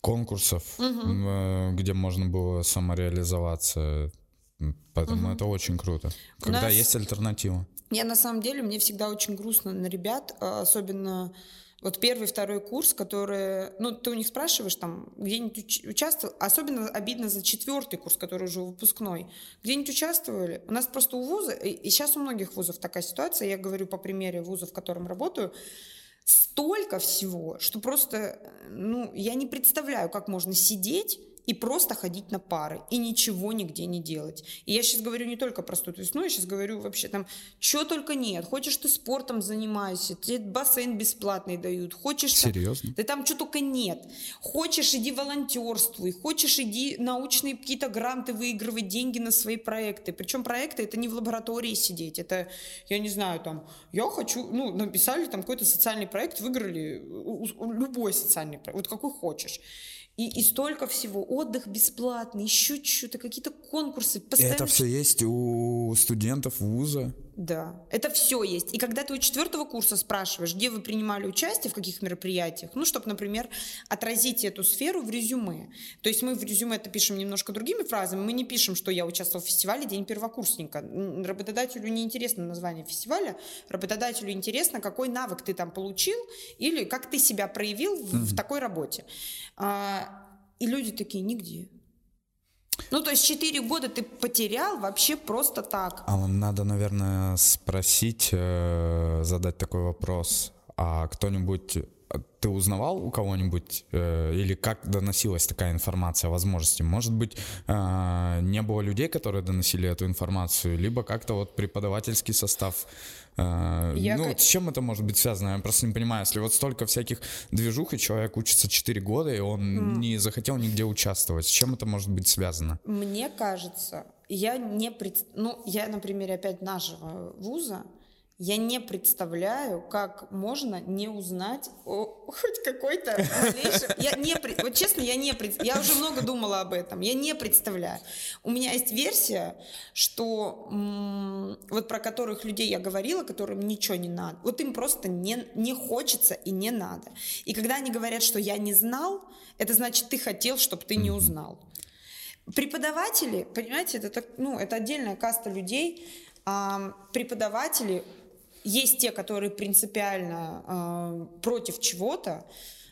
конкурсов, угу. э, где можно было самореализоваться. Поэтому угу. это очень круто. Когда нас... есть альтернатива. Я на самом деле, мне всегда очень грустно на ребят, а, особенно вот первый, второй курс, которые, ну, ты у них спрашиваешь, там, где-нибудь участвовал, особенно обидно за четвертый курс, который уже выпускной, где-нибудь участвовали? У нас просто у вуза, и сейчас у многих вузов такая ситуация, я говорю по примере вуза, в котором работаю, столько всего, что просто, ну, я не представляю, как можно сидеть и просто ходить на пары, и ничего нигде не делать. И я сейчас говорю не только про студ весну, я сейчас говорю вообще там, что только нет. Хочешь ты спортом занимайся, тебе бассейн бесплатный дают. Хочешь... Серьезно? Там, да там что только нет. Хочешь, иди волонтерствуй, хочешь, иди научные какие-то гранты выигрывай, деньги на свои проекты. Причем проекты это не в лаборатории сидеть, это, я не знаю, там, я хочу, ну, написали там какой-то социальный проект, выиграли любой социальный проект, вот какой хочешь. И, и столько всего. Отдых бесплатный, еще что-то, какие-то конкурсы. Постоянно... Это все есть у студентов вуза? Да, это все есть. И когда ты у четвертого курса спрашиваешь, где вы принимали участие, в каких мероприятиях, ну, чтобы, например, отразить эту сферу в резюме. То есть мы в резюме это пишем немножко другими фразами. Мы не пишем, что я участвовал в фестивале День первокурсника. Работодателю не интересно название фестиваля. Работодателю интересно, какой навык ты там получил или как ты себя проявил в, mm-hmm. в такой работе. А, и люди такие, нигде. Ну, то есть 4 года ты потерял вообще просто так. А надо, наверное, спросить, э, задать такой вопрос. А кто-нибудь ты узнавал у кого-нибудь э, или как доносилась такая информация о возможности? Может быть, э, не было людей, которые доносили эту информацию, либо как-то вот преподавательский состав. Э, Я ну, как... с чем это может быть связано? Я просто не понимаю. Если вот столько всяких движух, и человек учится 4 года, и он mm. не захотел нигде участвовать, с чем это может быть связано? Мне кажется, я не... Пред... Ну, я на примере опять нашего вуза, Я не представляю, как можно не узнать о, хоть какой-то малейший... Я не, вот честно, я не Я уже много думала об этом. Я не представляю. У меня есть версия, что вот про которых людей я говорила, которым ничего не надо. Вот им просто не, не хочется и не надо. И когда они говорят, что я не знал, это значит, ты хотел, чтобы ты не узнал. Преподаватели, понимаете, это, ну, это отдельная каста людей. А, преподаватели есть те, которые принципиально э, против чего-то,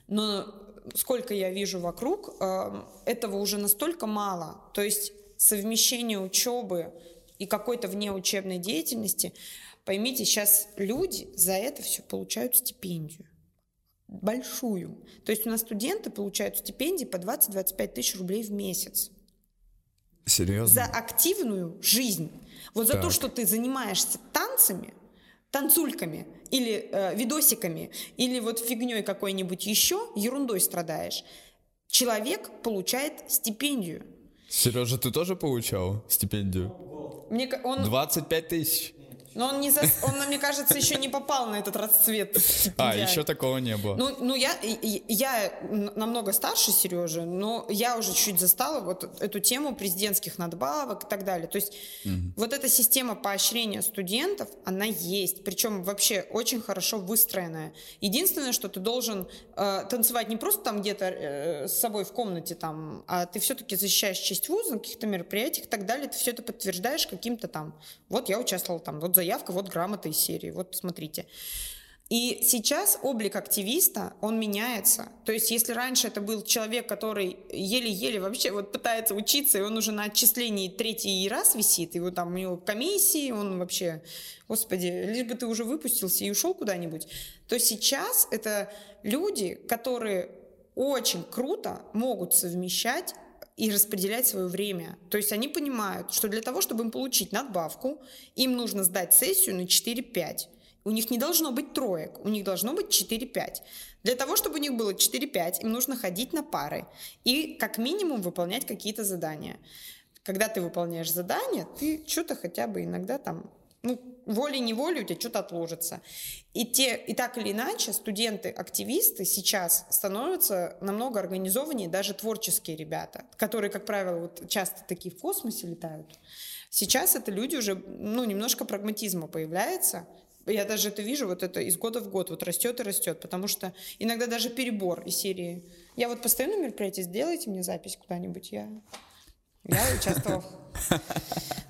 но сколько я вижу вокруг, э, этого уже настолько мало. То есть совмещение учебы и какой-то внеучебной деятельности, поймите, сейчас люди за это все получают стипендию большую. То есть у нас студенты получают стипендии по 20-25 тысяч рублей в месяц. Серьезно? За активную жизнь. Вот так. за то, что ты занимаешься танцами, танцульками или э, видосиками, или вот фигней какой-нибудь еще, ерундой страдаешь, человек получает стипендию. Сережа, ты тоже получал стипендию? Мне, он... 25 тысяч. Но он, не за... он, мне кажется, еще не попал на этот расцвет. А, еще такого не было. Ну, ну я, я намного старше Сережи, но я уже чуть застала вот эту тему президентских надбавок и так далее. То есть угу. вот эта система поощрения студентов, она есть. Причем вообще очень хорошо выстроенная. Единственное, что ты должен э, танцевать не просто там где-то э, с собой в комнате, там, а ты все-таки защищаешь честь вуза на каких-то мероприятиях и так далее. Ты все это подтверждаешь каким-то там. Вот я участвовал там, вот за заявка, вот грамота из серии, вот смотрите. И сейчас облик активиста, он меняется. То есть, если раньше это был человек, который еле-еле вообще вот пытается учиться, и он уже на отчислении третий раз висит, и вот там у него комиссии, он вообще, господи, лишь бы ты уже выпустился и ушел куда-нибудь, то сейчас это люди, которые очень круто могут совмещать и распределять свое время. То есть они понимают, что для того, чтобы им получить надбавку, им нужно сдать сессию на 4-5. У них не должно быть троек, у них должно быть 4-5. Для того, чтобы у них было 4-5, им нужно ходить на пары и как минимум выполнять какие-то задания. Когда ты выполняешь задания, ты что-то хотя бы иногда там ну, волей-неволей у тебя что-то отложится. И, те, и так или иначе студенты-активисты сейчас становятся намного организованнее, даже творческие ребята, которые, как правило, вот часто такие в космосе летают. Сейчас это люди уже, ну, немножко прагматизма появляется. Я даже это вижу, вот это из года в год вот растет и растет, потому что иногда даже перебор из серии. Я вот постою на мероприятии, сделайте мне запись куда-нибудь, я я участвовала.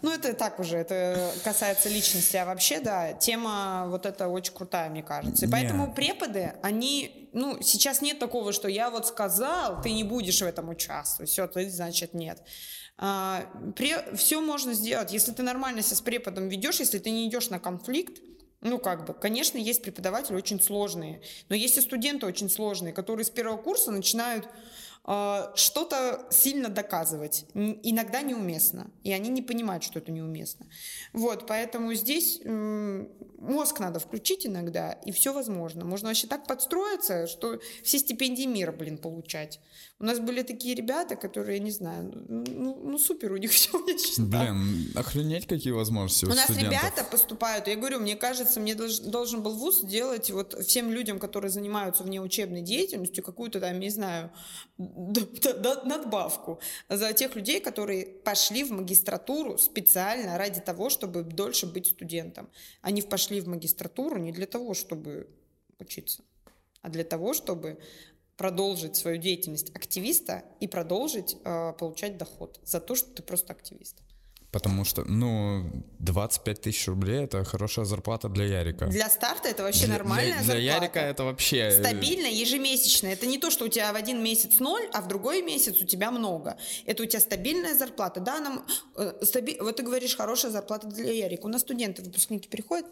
Ну, это так уже, это касается личности. А вообще, да, тема вот эта очень крутая, мне кажется. И поэтому преподы, они, ну, сейчас нет такого, что я вот сказал, ты не будешь в этом участвовать. Все, ты, значит, нет. А, пре, все можно сделать. Если ты нормально себя с преподом ведешь, если ты не идешь на конфликт, ну, как бы, конечно, есть преподаватели очень сложные, но есть и студенты очень сложные, которые с первого курса начинают что-то сильно доказывать. Иногда неуместно. И они не понимают, что это неуместно. Вот, поэтому здесь мозг надо включить иногда, и все возможно. Можно вообще так подстроиться, что все стипендии мира, блин, получать. У нас были такие ребята, которые, я не знаю, ну, ну супер у них все, я считаю. Блин, охренеть какие возможности у, у нас студентов. ребята поступают, я говорю, мне кажется, мне должен, должен был вуз делать вот всем людям, которые занимаются внеучебной деятельностью, какую-то там, не знаю, надбавку за тех людей, которые пошли в магистратуру специально ради того, чтобы дольше быть студентом. Они пошли в магистратуру не для того, чтобы учиться, а для того, чтобы продолжить свою деятельность активиста и продолжить э, получать доход за то, что ты просто активист. Потому что, ну, 25 тысяч рублей это хорошая зарплата для Ярика. Для старта это вообще для, нормальная для, зарплата. Для Ярика это вообще... Э, Стабильно, ежемесячно. Это не то, что у тебя в один месяц ноль, а в другой месяц у тебя много. Это у тебя стабильная зарплата. Да, нам... Э, стаби... Вот ты говоришь, хорошая зарплата для Ярика. У нас студенты, выпускники приходят,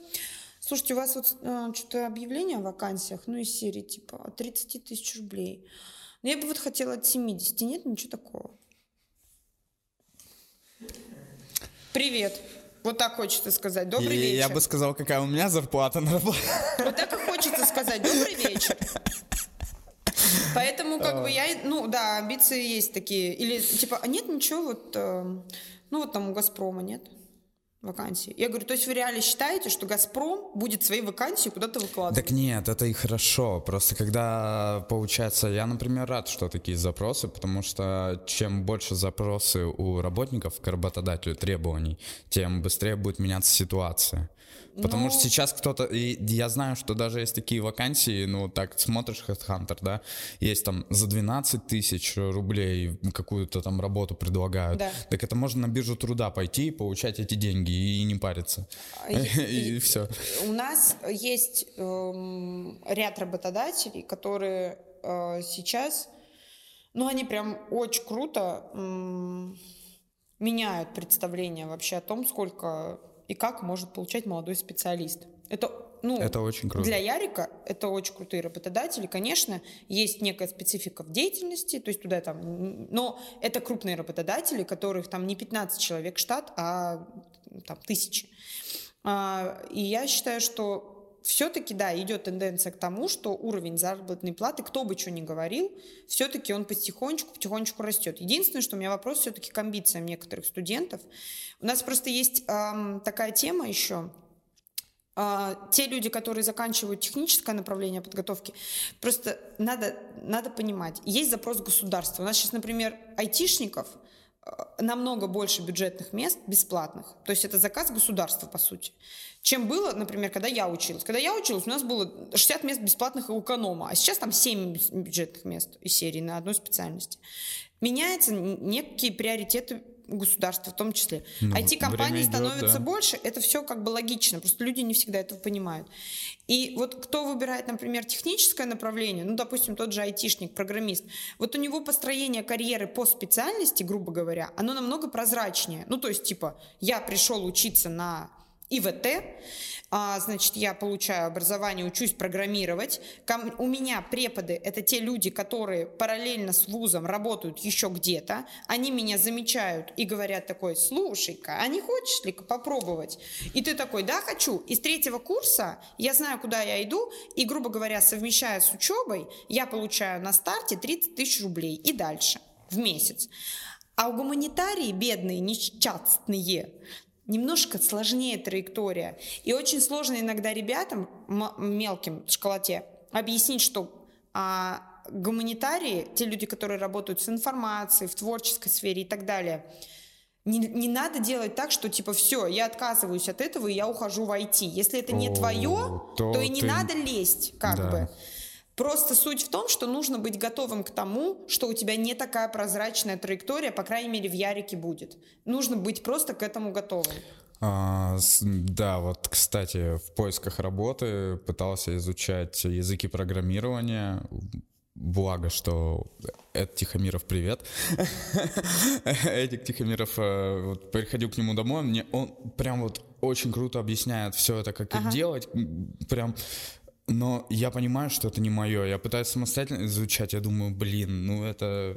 Слушайте, у вас вот э, что-то объявление о вакансиях, ну, из серии типа от 30 тысяч рублей. Но я бы вот хотела от 70. Нет, ничего такого. Привет. Вот так хочется сказать. Добрый и вечер. Я бы сказал, какая у меня зарплата на работе. Вот так и хочется сказать. Добрый вечер. Поэтому, как бы, я, ну, да, амбиции есть такие. Или, типа, а нет ничего вот, э, ну, вот там у «Газпрома» нет? Вакансии. Я говорю, то есть вы реально считаете, что «Газпром» будет свои вакансии куда-то выкладывать? Так нет, это и хорошо. Просто когда получается, я, например, рад, что такие запросы, потому что чем больше запросы у работников к работодателю требований, тем быстрее будет меняться ситуация. Потому ну... что сейчас кто-то, и я знаю, что даже есть такие вакансии, ну так смотришь Headhunter, да, есть там за 12 тысяч рублей какую-то там работу предлагают. Да. Так это можно на биржу труда пойти и получать эти деньги и не париться. А, и, все. У нас есть эм, ряд работодателей, которые э, сейчас, ну они прям очень круто меняют представление вообще о том, сколько и как может получать молодой специалист. Это ну, это очень круто. Для Ярика это очень крутые работодатели. Конечно, есть некая специфика в деятельности, то есть туда там... Но это крупные работодатели, которых там не 15 человек штат, а там тысячи. А, и я считаю, что все-таки, да, идет тенденция к тому, что уровень заработной платы, кто бы что ни говорил, все-таки он потихонечку, потихонечку растет. Единственное, что у меня вопрос все-таки к амбициям некоторых студентов. У нас просто есть эм, такая тема еще, а, те люди, которые заканчивают техническое направление подготовки, просто надо, надо понимать, есть запрос государства. У нас сейчас, например, айтишников намного больше бюджетных мест бесплатных. То есть это заказ государства, по сути чем было, например, когда я училась. Когда я училась, у нас было 60 мест бесплатных у эконома, а сейчас там 7 бюджетных мест из серии на одной специальности. Меняются некие приоритеты государства в том числе. Ну, IT-компаний становится да. больше, это все как бы логично, просто люди не всегда этого понимают. И вот кто выбирает, например, техническое направление, ну, допустим, тот же айтишник, программист, вот у него построение карьеры по специальности, грубо говоря, оно намного прозрачнее. Ну, то есть, типа, я пришел учиться на ИВТ, а, значит, я получаю образование, учусь программировать. У меня преподы – это те люди, которые параллельно с вузом работают еще где-то. Они меня замечают и говорят такой, слушай-ка, а не хочешь ли попробовать? И ты такой, да, хочу. Из третьего курса я знаю, куда я иду, и, грубо говоря, совмещая с учебой, я получаю на старте 30 тысяч рублей и дальше в месяц. А у гуманитарии бедные, несчастные, немножко сложнее траектория. И очень сложно иногда ребятам, мелким в школоте, объяснить, что а, гуманитарии, те люди, которые работают с информацией, в творческой сфере и так далее, не, не надо делать так, что типа все, я отказываюсь от этого и я ухожу в IT. Если это не О, твое, то, то и не ты... надо лезть, как да. бы. Просто суть в том, что нужно быть готовым к тому, что у тебя не такая прозрачная траектория, по крайней мере, в Ярике будет. Нужно быть просто к этому готовым. А, да, вот, кстати, в поисках работы пытался изучать языки программирования. Благо, что Эд Тихомиров, привет. Эдик Тихомиров, э, вот, приходил к нему домой, мне он прям вот очень круто объясняет все это, как ага. делать. Прям но я понимаю, что это не мое. Я пытаюсь самостоятельно изучать. Я думаю, блин, ну это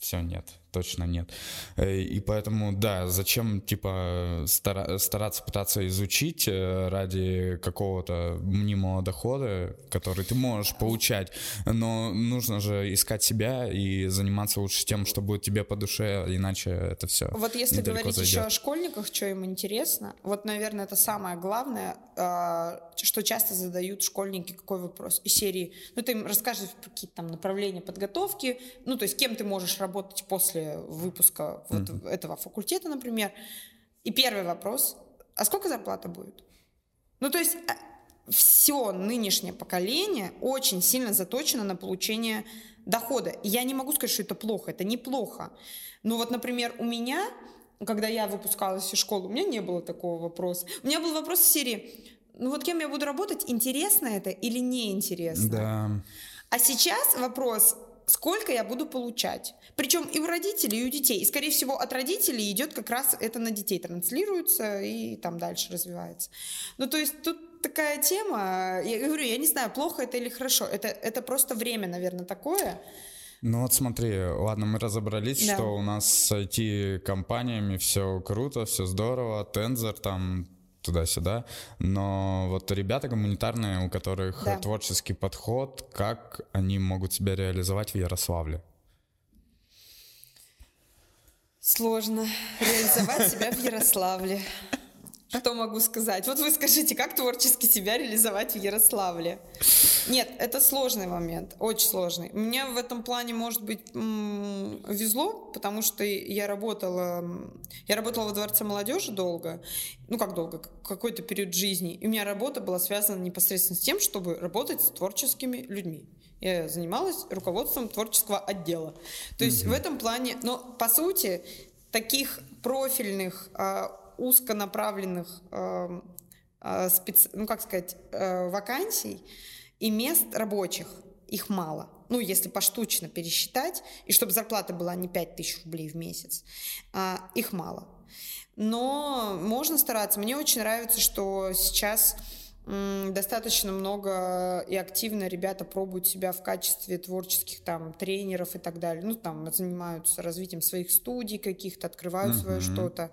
все нет точно нет. Э, и поэтому, да, зачем, типа, стара- стараться пытаться изучить э, ради какого-то мнимого дохода, который ты можешь получать, но нужно же искать себя и заниматься лучше тем, что будет тебе по душе, иначе это все. Вот если говорить зайдет. еще о школьниках, что им интересно, вот, наверное, это самое главное, а, что часто задают школьники, какой вопрос из серии, ну, ты им расскажешь какие-то там направления подготовки, ну, то есть кем ты можешь работать после после выпуска вот mm-hmm. этого факультета, например. И первый вопрос, а сколько зарплата будет? Ну, то есть э, все нынешнее поколение очень сильно заточено на получение дохода. И я не могу сказать, что это плохо, это неплохо. Но вот, например, у меня, когда я выпускалась из школы, у меня не было такого вопроса. У меня был вопрос в серии, ну вот кем я буду работать, интересно это или неинтересно? Да. А сейчас вопрос, сколько я буду получать. Причем и у родителей, и у детей. И, скорее всего, от родителей идет как раз это на детей транслируется и там дальше развивается. Ну, то есть тут такая тема, я говорю, я не знаю, плохо это или хорошо. Это, это просто время, наверное, такое. Ну вот смотри, ладно, мы разобрались, да. что у нас с IT-компаниями все круто, все здорово, Тензор там туда-сюда. Но вот ребята гуманитарные, у которых да. творческий подход, как они могут себя реализовать в Ярославле? Сложно реализовать себя в Ярославле. Что могу сказать? Вот вы скажите, как творчески себя реализовать в Ярославле? Нет, это сложный момент, очень сложный. Мне в этом плане, может быть, везло, потому что я работала, я работала во Дворце молодежи долго, ну как долго, какой-то период жизни, и у меня работа была связана непосредственно с тем, чтобы работать с творческими людьми. Я занималась руководством творческого отдела. То есть mm-hmm. в этом плане, но по сути таких профильных а, узконаправленных э, э, специ... ну, как сказать, э, вакансий и мест рабочих, их мало. Ну, если поштучно пересчитать, и чтобы зарплата была не 5 тысяч рублей в месяц, э, их мало. Но можно стараться. Мне очень нравится, что сейчас достаточно много и активно ребята пробуют себя в качестве творческих там тренеров и так далее. Ну, там занимаются развитием своих студий каких-то, открывают uh-huh. свое что-то.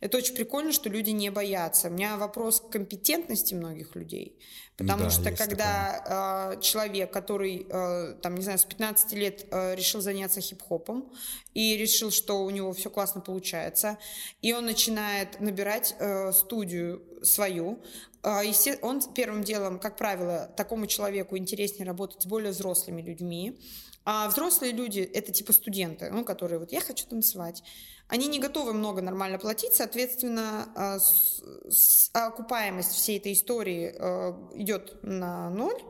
Это очень прикольно, что люди не боятся. У меня вопрос к компетентности многих людей. Потому да, что когда э, человек, который, э, там, не знаю, с 15 лет э, решил заняться хип-хопом и решил, что у него все классно получается, и он начинает набирать студию свою, он первым делом, как правило, такому человеку интереснее работать с более взрослыми людьми, а взрослые люди — это типа студенты, ну, которые вот «я хочу танцевать», они не готовы много нормально платить, соответственно, а, окупаемость всей этой истории э, идет на ноль.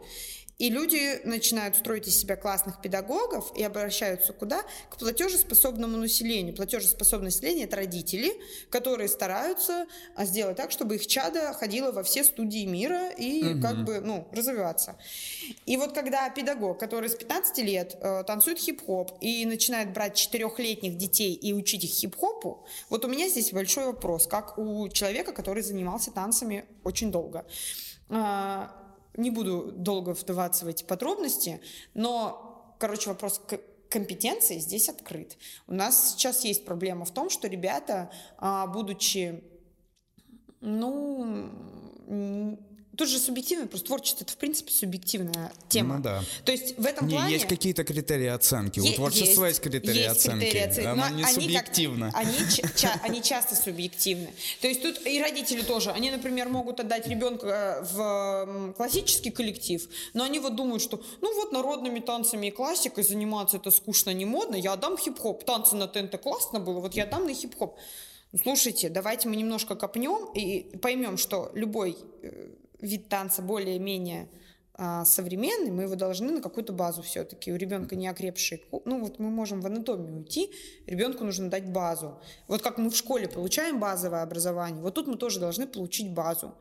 И люди начинают строить из себя классных педагогов и обращаются куда? К платежеспособному населению. Платежеспособное население – это родители, которые стараются а, сделать так, чтобы их чада ходила во все студии мира и угу. как бы, ну, развиваться. И вот когда педагог, который с 15 лет э, танцует хип-хоп и начинает брать четырехлетних детей и учить их хип-хопу, вот у меня здесь большой вопрос, как у человека, который занимался танцами очень долго. Не буду долго вдаваться в эти подробности, но, короче, вопрос компетенции здесь открыт. У нас сейчас есть проблема в том, что ребята, а, будучи, ну, Тут же субъективно, просто творчество это в принципе субъективная тема. Ну да. То есть в этом не, плане... Есть какие-то критерии оценки. У творчества есть, есть критерии есть оценки. Критерии оценки. Оно не они субъективно. Как, они, ча, они часто субъективны. То есть тут и родители тоже. Они, например, могут отдать ребенка в классический коллектив, но они вот думают, что ну вот народными танцами и классикой заниматься это скучно, не модно, я отдам хип-хоп. Танцы на ТНТ классно было, вот я отдам на хип-хоп. Слушайте, давайте мы немножко копнем и поймем, что любой э, вид танца более-менее современный, мы его должны на какую-то базу все-таки. У ребенка не окрепший, ну вот мы можем в анатомию уйти, ребенку нужно дать базу. Вот как мы в школе получаем базовое образование, вот тут мы тоже должны получить базу.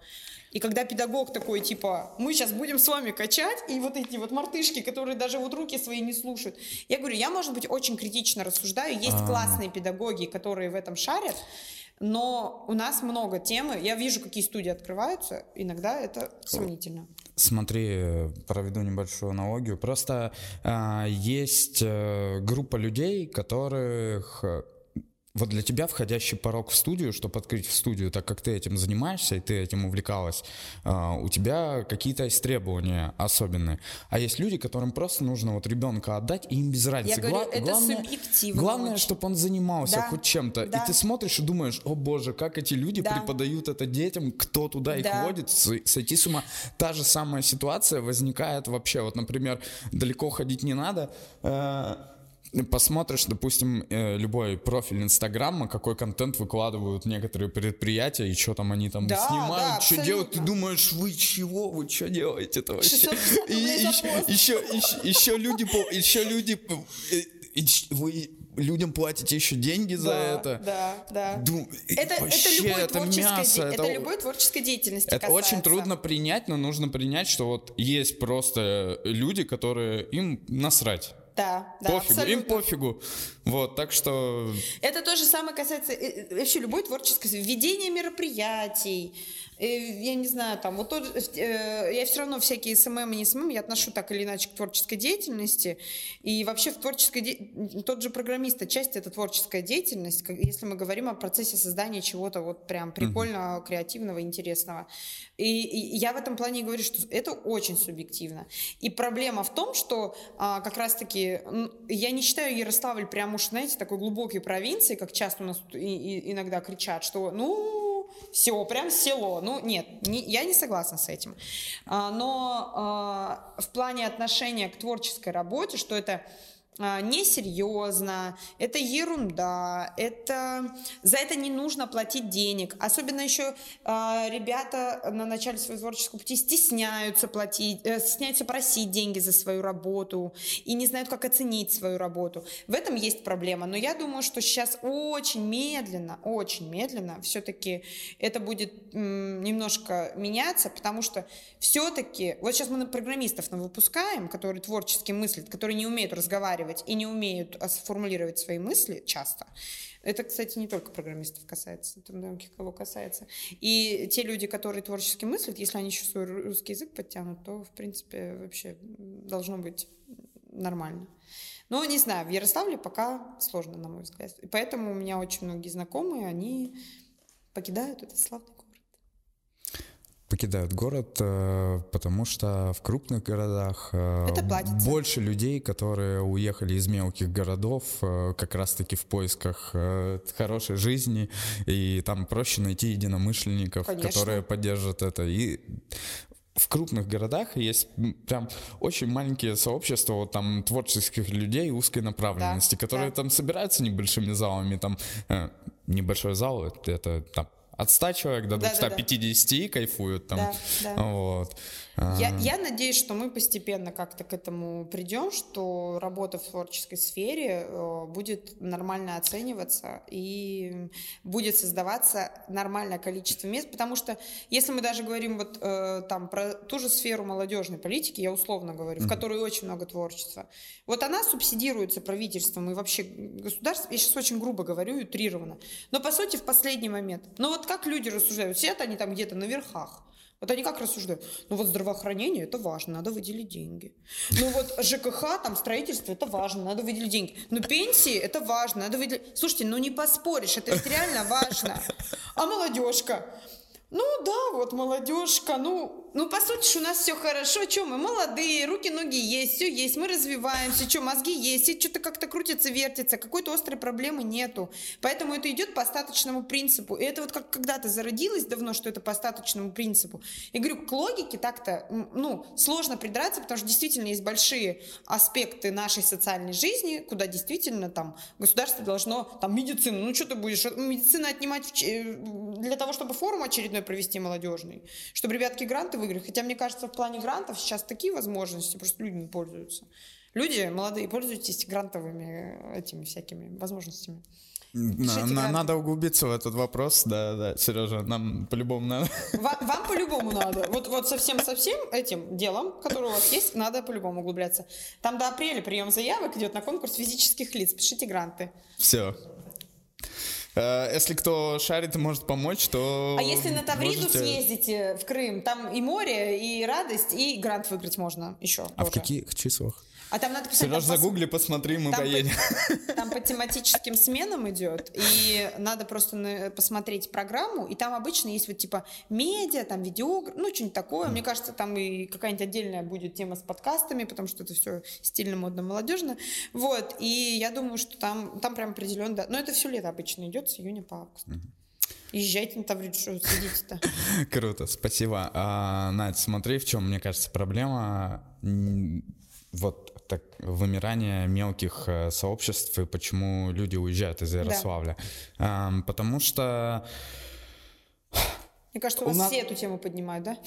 И когда педагог такой, типа, мы сейчас будем с вами качать, и вот эти вот мартышки, которые даже вот руки свои не слушают. Я говорю, я, может быть, очень критично рассуждаю. Есть А-а-а. классные педагоги, которые в этом шарят, но у нас много темы. Я вижу, какие студии открываются. Иногда это сомнительно. Смотри, проведу небольшую аналогию. Просто э, есть э, группа людей, которых вот для тебя входящий порог в студию, чтобы открыть в студию, так как ты этим занимаешься и ты этим увлекалась, а, у тебя какие-то есть требования особенные. А есть люди, которым просто нужно вот ребенка отдать, и им без разницы. Я говорю, это главное, субъективно. Главное, чтобы он занимался да, хоть чем-то. Да. И ты смотришь и думаешь, о боже, как эти люди да. преподают это детям, кто туда да. их водит, сойти с ума. Та же самая ситуация возникает вообще. Вот, например, далеко ходить не надо. Посмотришь, допустим, э, любой профиль Инстаграма, какой контент выкладывают некоторые предприятия, и что там они там да, снимают, да, что делают, ты думаешь, вы чего, вы что делаете это вообще? И, еще, еще, еще, еще люди, еще люди, э, вы людям платите еще деньги за да, это. Да, да. Ду... Это, Вообще, это, любой это мясо. Де... Это, это любой творческой деятельности Это касается. очень трудно принять, но нужно принять, что вот есть просто люди, которые им насрать. Да, да, пофигу, абсолютно. им пофигу. Вот, так что... Это то же самое касается э, э, вообще любой творческой... Ведение мероприятий, я не знаю, там, вот тот, э, я все равно всякие SMM и не SMM я отношу так или иначе к творческой деятельности, и вообще в творческой, де... тот же программист, часть это творческая деятельность, если мы говорим о процессе создания чего-то вот прям прикольного, mm-hmm. креативного, интересного. И, и я в этом плане говорю, что это очень субъективно. И проблема в том, что а, как раз-таки я не считаю Ярославль прям уж, знаете, такой глубокой провинцией, как часто у нас и, и, иногда кричат, что, ну, все, прям село. Ну, нет, не, я не согласна с этим. А, но а, в плане отношения к творческой работе, что это несерьезно, это ерунда, это за это не нужно платить денег. Особенно еще э, ребята на начале своего творческого пути стесняются платить, э, стесняются просить деньги за свою работу и не знают, как оценить свою работу. В этом есть проблема. Но я думаю, что сейчас очень медленно, очень медленно все-таки это будет немножко меняться, потому что все-таки, вот сейчас мы программистов выпускаем, которые творчески мыслят, которые не умеют разговаривать разговаривать и не умеют сформулировать свои мысли часто. Это, кстати, не только программистов касается, это многих кого касается. И те люди, которые творчески мыслят, если они еще свой русский язык подтянут, то, в принципе, вообще должно быть нормально. Но, не знаю, в Ярославле пока сложно, на мой взгляд. И поэтому у меня очень многие знакомые, они покидают этот славный покидают город, э, потому что в крупных городах э, больше людей, которые уехали из мелких городов э, как раз-таки в поисках хорошей жизни, и там проще найти единомышленников, Конечно. которые поддержат это. И в крупных городах есть прям очень маленькие сообщества вот там творческих людей узкой направленности, да, которые да. там собираются небольшими залами, там э, небольшой зал это, это там от 100 человек до 250 да, да, да. кайфуют там. Да, да. Вот. Я, я надеюсь, что мы постепенно как-то к этому придем, что работа в творческой сфере э, будет нормально оцениваться и будет создаваться нормальное количество мест, потому что если мы даже говорим вот э, там про ту же сферу молодежной политики, я условно говорю, mm-hmm. в которой очень много творчества, вот она субсидируется правительством и вообще государством, я сейчас очень грубо говорю, утрированно, но по сути в последний момент. Но вот как люди рассуждают, сидят они там где-то на верхах, вот они как рассуждают? Ну вот здравоохранение это важно, надо выделить деньги. Ну вот ЖКХ, там строительство это важно, надо выделить деньги. Ну пенсии это важно, надо выделить. Слушайте, ну не поспоришь, это реально важно. А молодежка? Ну да, вот молодежка, ну, ну по сути у нас все хорошо, что мы молодые, руки, ноги есть, все есть, мы развиваемся, что мозги есть, и что-то как-то крутится, вертится, какой-то острой проблемы нету. Поэтому это идет по остаточному принципу. И это вот как когда-то зародилось давно, что это по остаточному принципу. И говорю, к логике так-то, ну, сложно придраться, потому что действительно есть большие аспекты нашей социальной жизни, куда действительно там государство должно, там, медицину, ну что ты будешь, медицину отнимать э, для того, чтобы форум очередной очередной провести молодежный, чтобы ребятки гранты выиграли. Хотя, мне кажется, в плане грантов сейчас такие возможности, просто люди не пользуются. Люди молодые, пользуйтесь грантовыми этими всякими возможностями. На, на, надо углубиться в этот вопрос, да, да, Сережа, нам по-любому надо. Вам, вам по-любому надо. Вот, вот совсем-совсем этим делом, которое у вас есть, надо по-любому углубляться. Там до апреля прием заявок идет на конкурс физических лиц. Пишите гранты. Все, Э, если кто шарит и может помочь, то... А если на Тавриду можете... съездите в Крым, там и море, и радость, и грант выиграть можно еще. А тоже. в каких числах? А там надо писать... Сереж, загугли, пос... посмотри, мы там поедем. По, там по тематическим сменам идет, и надо просто на, посмотреть программу, и там обычно есть вот типа медиа, там видео, ну что-нибудь такое. Mm. Мне кажется, там и какая-нибудь отдельная будет тема с подкастами, потому что это все стильно, модно, молодежно. Вот, и я думаю, что там, там прям определенно, да. Но это все лето обычно идет, с июня по август. Mm-hmm. Езжайте на Таврид, что сидите-то. Круто, спасибо. А, Надь, смотри, в чем, мне кажется, проблема вот так, вымирание мелких э, сообществ и почему люди уезжают из Ярославля. Да. Эм, потому что... Мне кажется, у вас у нас... все эту тему поднимают, да?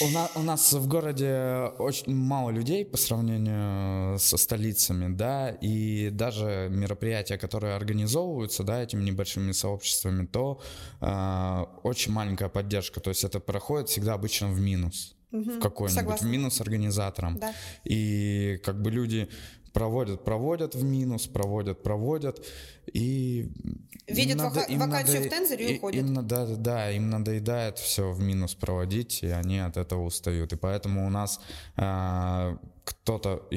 У нас, у нас в городе очень мало людей по сравнению со столицами, да, и даже мероприятия, которые организовываются, да, этими небольшими сообществами, то э, очень маленькая поддержка, то есть это проходит всегда обычно в минус угу, в какой-нибудь минус организаторам. Да. И как бы люди проводят, проводят в минус, проводят, проводят, и... Видят надо, вака- вакансию надо, в тензоре и уходят. Им, да, да, им надоедает все в минус проводить, и они от этого устают. И поэтому у нас а, кто-то...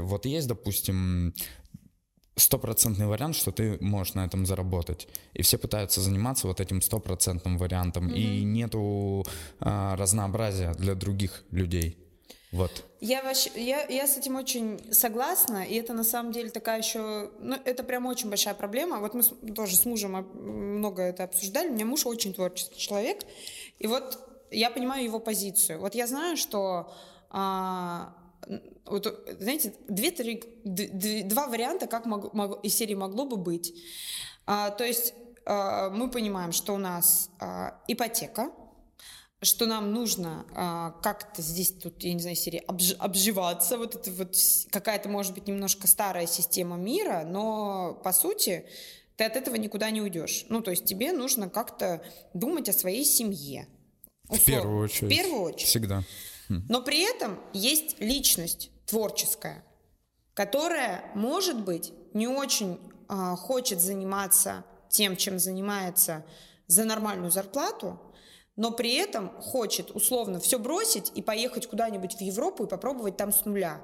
Вот есть, допустим, стопроцентный вариант, что ты можешь на этом заработать. И все пытаются заниматься вот этим стопроцентным вариантом. Mm-hmm. И нету а, разнообразия для других людей. Вот. Я, вообще, я, я с этим очень согласна, и это на самом деле такая еще, ну, это прям очень большая проблема. Вот мы с, тоже с мужем много это обсуждали, у меня муж очень творческий человек, и вот я понимаю его позицию. Вот я знаю, что а, вот, знаете, две, три, два варианта, как мог, мог, из серии могло бы быть. А, то есть а, мы понимаем, что у нас а, ипотека, что нам нужно а, как-то здесь, тут, я не знаю, серии обж, обживаться, вот это вот какая-то, может быть, немножко старая система мира, но по сути ты от этого никуда не уйдешь. Ну, то есть тебе нужно как-то думать о своей семье. Условно. В первую очередь. В первую очередь. Всегда. Но при этом есть личность творческая, которая, может быть, не очень а, хочет заниматься тем, чем занимается за нормальную зарплату, но при этом хочет условно все бросить и поехать куда-нибудь в Европу и попробовать там с нуля.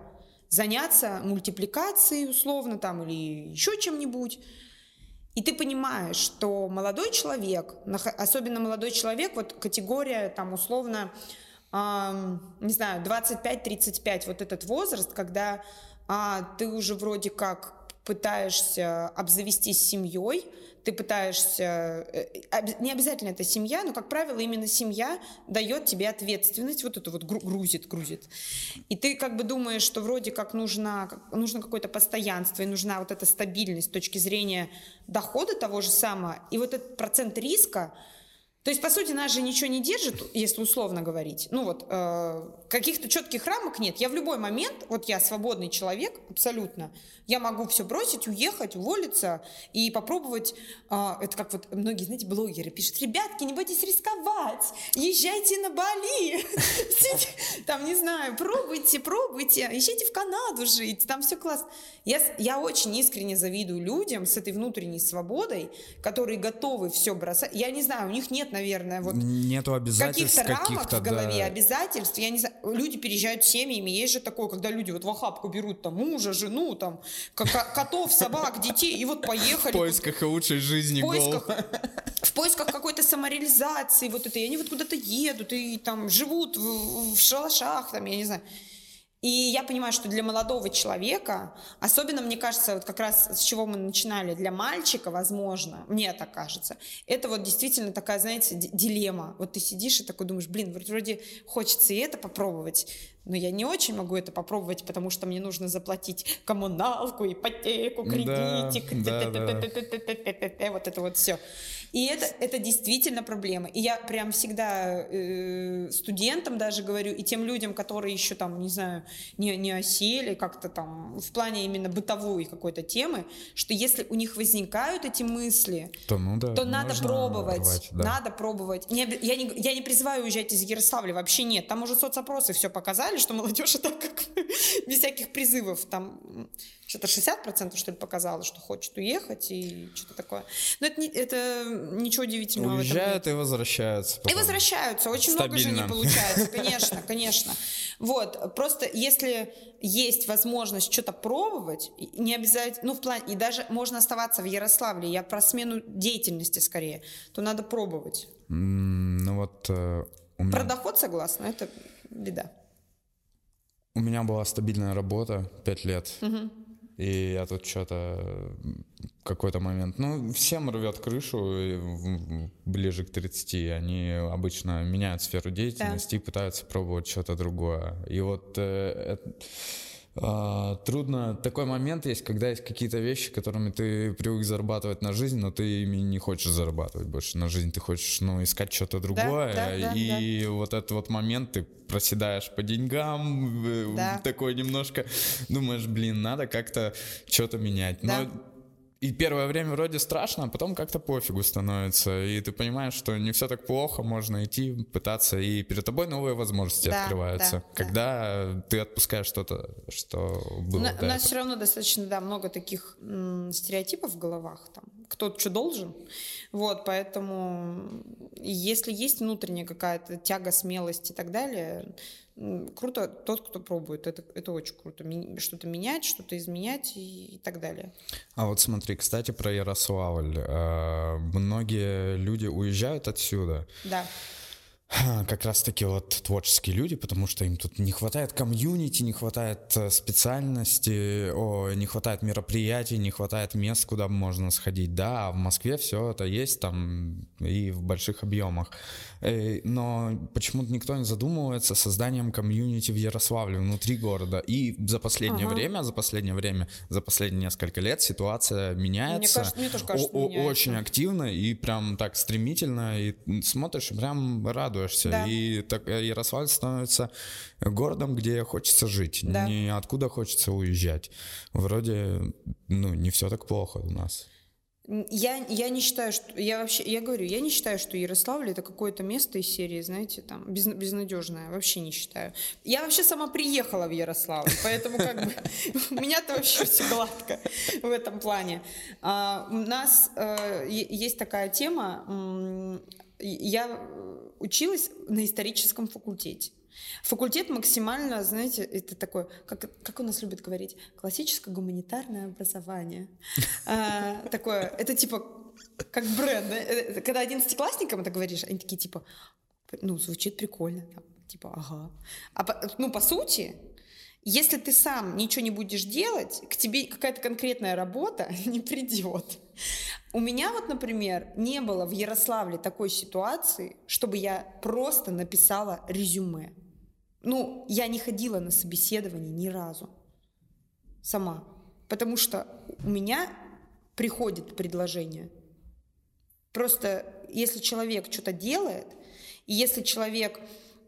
Заняться мультипликацией условно там или еще чем-нибудь. И ты понимаешь, что молодой человек, особенно молодой человек, вот категория там условно, э, не знаю, 25-35, вот этот возраст, когда а, ты уже вроде как пытаешься обзавестись семьей, ты пытаешься, э, не обязательно это семья, но, как правило, именно семья дает тебе ответственность, вот это вот грузит, грузит. И ты как бы думаешь, что вроде как нужно, нужно какое-то постоянство, и нужна вот эта стабильность с точки зрения дохода того же самого, и вот этот процент риска, то есть, по сути, нас же ничего не держит, если условно говорить. Ну вот, э, каких-то четких рамок нет. Я в любой момент, вот я свободный человек, абсолютно, я могу все бросить, уехать, уволиться и попробовать, э, это как вот многие, знаете, блогеры пишут, ребятки, не бойтесь рисковать, езжайте на Бали, там, не знаю, пробуйте, пробуйте, езжайте в Канаду жить, там все классно. Я, я очень искренне завидую людям с этой внутренней свободой, которые готовы все бросать. Я не знаю, у них нет наверное, вот Нету обязательств каких-то рамок каких в голове, да. обязательств. Я не знаю, люди переезжают семьями, есть же такое, когда люди вот в охапку берут там мужа, жену, там котов, собак, детей, и вот поехали. В поисках лучшей жизни. В поисках, в поисках какой-то самореализации, вот это, и они вот куда-то едут, и там живут в, в шалашах, там, я не знаю. И я понимаю, что для молодого человека, особенно, мне кажется, вот как раз с чего мы начинали, для мальчика, возможно, мне так кажется, это вот действительно такая, знаете, дилемма. Вот ты сидишь и такой думаешь, блин, вроде хочется и это попробовать, но я не очень могу это попробовать, потому что мне нужно заплатить коммуналку, ипотеку, кредитик, вот это вот все. И это, это действительно проблема. И я прям всегда э, студентам даже говорю, и тем людям, которые еще там, не знаю, не, не осели как-то там в плане именно бытовой какой-то темы, что если у них возникают эти мысли, то, ну да, то надо пробовать. Рвать, да. Надо пробовать. Не, я, не, я не призываю уезжать из Ярославля, вообще нет. Там уже соцопросы все показали, что молодежь это как без всяких призывов. Там что-то 60% что ли показало, что хочет уехать и что-то такое. Но это, не, это ничего удивительного Уезжают и возвращаются. Потом. И возвращаются. Очень Стабильно. много же не получается. Конечно, конечно. Вот. Просто если есть возможность что-то пробовать, не обязательно, ну, в плане, и даже можно оставаться в Ярославле, я про смену деятельности скорее, то надо пробовать. Ну вот... Э, меня... Про доход согласна, это беда. У меня была стабильная работа пять лет. Угу. И я тут что-то какой-то момент... Ну, всем рвет крышу ближе к 30. Они обычно меняют сферу деятельности да. и пытаются пробовать что-то другое. И вот э, а, трудно. Такой момент есть, когда есть какие-то вещи, которыми ты привык зарабатывать на жизнь, но ты ими не хочешь зарабатывать больше на жизнь. Ты хочешь, ну, искать что-то другое. Да, да, и да. вот этот вот момент ты проседаешь по деньгам, да. такой немножко думаешь, блин, надо как-то что-то менять. Но да и первое время вроде страшно, а потом как-то пофигу становится. И ты понимаешь, что не все так плохо, можно идти, пытаться, и перед тобой новые возможности да, открываются. Да, когда да. ты отпускаешь что-то, что было. На, у нас все равно достаточно, да, много таких м, стереотипов в головах. Там, кто что должен. Вот, поэтому если есть внутренняя какая-то тяга, смелость и так далее, круто тот, кто пробует. Это, это очень круто. Что-то менять, что-то изменять и, и так далее. А вот смотри, кстати, про Ярославль. Э, многие люди уезжают отсюда. Да. как раз таки вот творческие люди, потому что им тут не хватает комьюнити, не хватает э, специальности, о, не хватает мероприятий, не хватает мест, куда можно сходить. Да, а в Москве все это есть там и в больших объемах. Э, но почему-то никто не задумывается созданием комьюнити в Ярославле внутри города. И за последнее ага. время, за последнее время, за последние несколько лет ситуация меняется. Мне, кажется, мне тоже кажется, меняется. Очень активно и прям так стремительно. И смотришь, прям радуешься. Да. И так, э, Ярославль становится городом, где хочется жить, да. не откуда хочется уезжать. Вроде, ну, не все так плохо у нас. Я, я не считаю, что... Я вообще... Я говорю, я не считаю, что Ярославль это какое-то место из серии, знаете, там, без, безнадежное. Вообще не считаю. Я вообще сама приехала в Ярославль, поэтому как бы у меня-то вообще все гладко в этом плане. А, у нас э, есть такая тема. Я училась на историческом факультете. Факультет максимально, знаете, это такое, как, как у нас любят говорить, классическое гуманитарное образование. А, такое, это типа как бренд. Э, когда одиннадцатиклассникам это говоришь, они такие типа, ну, звучит прикольно. Типа, ага. А, ну, по сути, если ты сам ничего не будешь делать, к тебе какая-то конкретная работа не придет. У меня вот, например, не было в Ярославле такой ситуации, чтобы я просто написала резюме. Ну, я не ходила на собеседование ни разу сама, потому что у меня приходит предложение. Просто если человек что-то делает, и если человек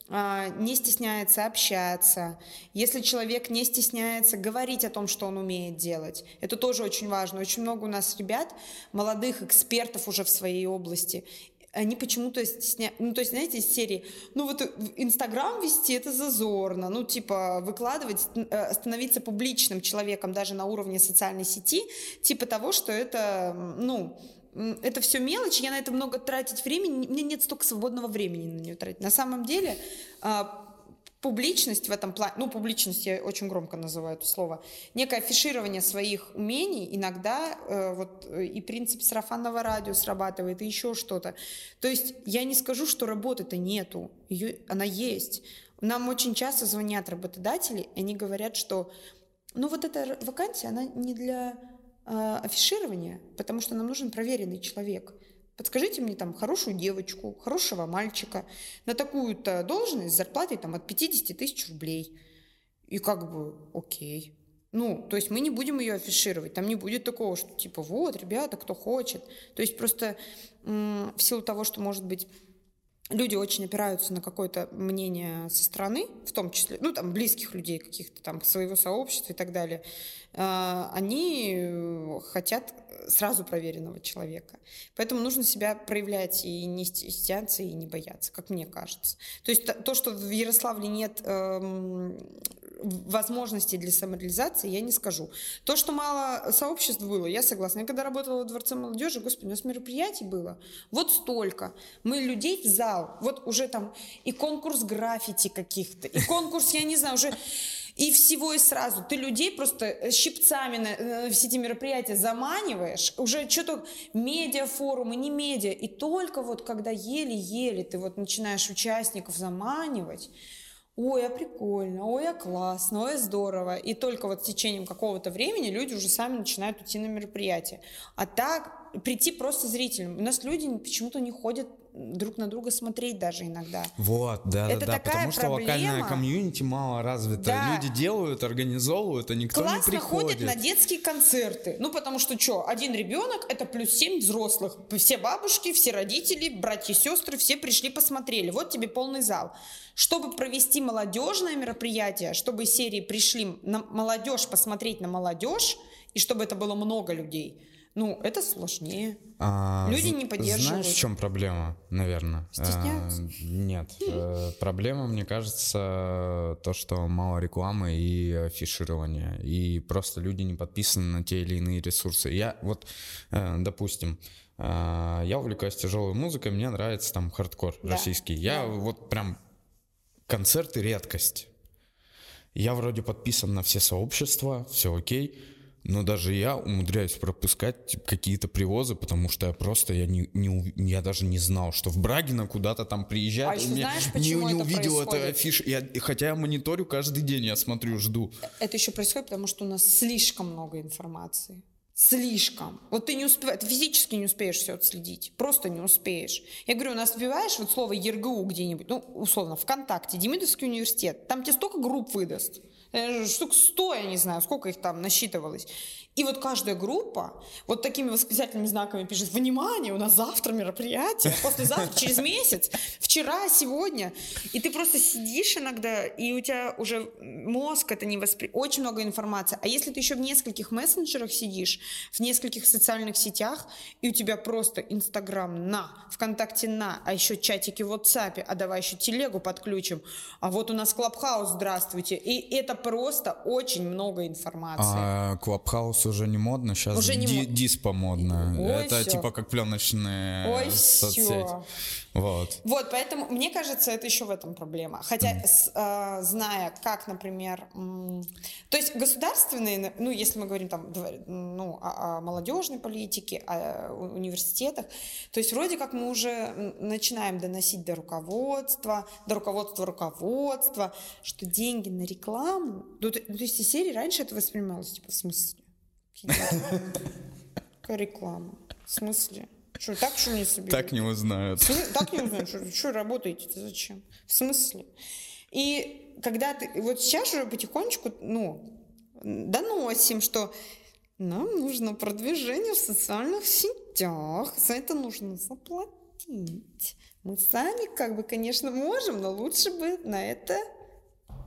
а, не стесняется общаться, если человек не стесняется говорить о том, что он умеет делать. Это тоже очень важно. Очень много у нас ребят, молодых экспертов уже в своей области, они почему-то стесняются, ну, то есть, знаете, из серии, ну, вот Инстаграм вести это зазорно, ну, типа, выкладывать, э, становиться публичным человеком даже на уровне социальной сети, типа того, что это, ну, это все мелочи, я на это много тратить времени, мне нет столько свободного времени на нее тратить. На самом деле а, публичность в этом плане, ну, публичность я очень громко называю это слово, некое афиширование своих умений, иногда э, вот э, и принцип сарафанного радио срабатывает, и еще что-то. То есть я не скажу, что работы-то нету, ее, она есть. Нам очень часто звонят работодатели, и они говорят, что ну вот эта вакансия, она не для а, афиширование, потому что нам нужен проверенный человек. Подскажите мне там хорошую девочку, хорошего мальчика на такую-то должность с зарплатой там от 50 тысяч рублей. И как бы окей. Ну, то есть мы не будем ее афишировать, там не будет такого, что типа вот, ребята, кто хочет. То есть просто в силу того, что может быть люди очень опираются на какое-то мнение со стороны, в том числе, ну, там, близких людей каких-то, там, своего сообщества и так далее, а, они хотят сразу проверенного человека. Поэтому нужно себя проявлять и не стесняться, и не бояться, как мне кажется. То есть то, что в Ярославле нет эм, возможностей для самореализации, я не скажу. То, что мало сообществ было, я согласна. Я когда работала в Дворце молодежи, господи, у нас мероприятий было вот столько. Мы людей в зал, вот уже там и конкурс граффити каких-то, и конкурс, я не знаю, уже и всего и сразу. Ты людей просто щипцами на, на все эти мероприятия заманиваешь, уже что-то медиафорумы, не медиа. И только вот когда еле-еле ты вот начинаешь участников заманивать, ой, а прикольно, ой, а классно, ой, здорово. И только вот с течением какого-то времени люди уже сами начинают идти на мероприятие. А так прийти просто зрителям. У нас люди почему-то не ходят друг на друга смотреть даже иногда. Вот, да, Это да, да, потому что проблема. локальная комьюнити мало развита. Да. Люди делают, организовывают, а никто Классно не приходит. ходят на детские концерты. Ну, потому что что, один ребенок это плюс семь взрослых. Все бабушки, все родители, братья, сестры, все пришли, посмотрели. Вот тебе полный зал. Чтобы провести молодежное мероприятие, чтобы серии пришли на молодежь посмотреть на молодежь, и чтобы это было много людей, ну, это сложнее. А, Люди не поддерживают. Знаешь, в чем проблема, наверное? Стесняются? А, нет. Э, проблема, мне кажется, то, что мало рекламы и афиширования. И просто люди не подписаны на те или иные ресурсы. Я вот, э, допустим, э, я увлекаюсь тяжелой музыкой, мне нравится там хардкор да. российский. Я да. вот прям концерты редкость. Я вроде подписан на все сообщества, все окей но даже я умудряюсь пропускать какие-то привозы, потому что я просто, я, не, не, я даже не знал, что в Брагино куда-то там приезжают. А еще знаешь, не, почему не это увидел это происходит? афиш. Я, хотя я мониторю каждый день, я смотрю, жду. Это еще происходит, потому что у нас слишком много информации. Слишком. Вот ты не успеваешь, ты физически не успеешь все отследить. Просто не успеешь. Я говорю, у нас вбиваешь вот слово ЕРГУ где-нибудь, ну, условно, ВКонтакте, Демидовский университет, там тебе столько групп выдаст. Э, Штук 100, я не знаю, сколько их там насчитывалось. И вот каждая группа вот такими восклицательными знаками пишет, внимание, у нас завтра мероприятие, послезавтра, через месяц, вчера, сегодня. И ты просто сидишь иногда, и у тебя уже мозг это не воспри... Очень много информации. А если ты еще в нескольких мессенджерах сидишь, в нескольких социальных сетях, и у тебя просто Инстаграм на, ВКонтакте на, а еще чатики в WhatsApp, а давай еще телегу подключим, а вот у нас Clubhouse, здравствуйте. И это просто очень много информации. А Clubhouse уже не модно, сейчас Уже не мод- Dispo модно. Ой, это всё. типа как пленочные Ой, всё. Вот. Вот, поэтому, мне кажется, это еще в этом проблема. Хотя, с, э, зная, как, например, м, то есть государственные, ну, если мы говорим там, ну, о, о молодежной политике, о у- университетах, то есть вроде как мы уже начинаем доносить до руководства, до руководства руководства, что деньги на рекламу, ну, то, ну, то есть из серии раньше это воспринималось, типа, в смысле? Какая реклама? В смысле? Что, так что не соберут? Так не узнают. Так не узнаю, что, что работаете-то зачем? В смысле? И когда ты... Вот сейчас уже потихонечку, ну, доносим, что нам нужно продвижение в социальных сетях, за это нужно заплатить. Мы сами, как бы, конечно, можем, но лучше бы на это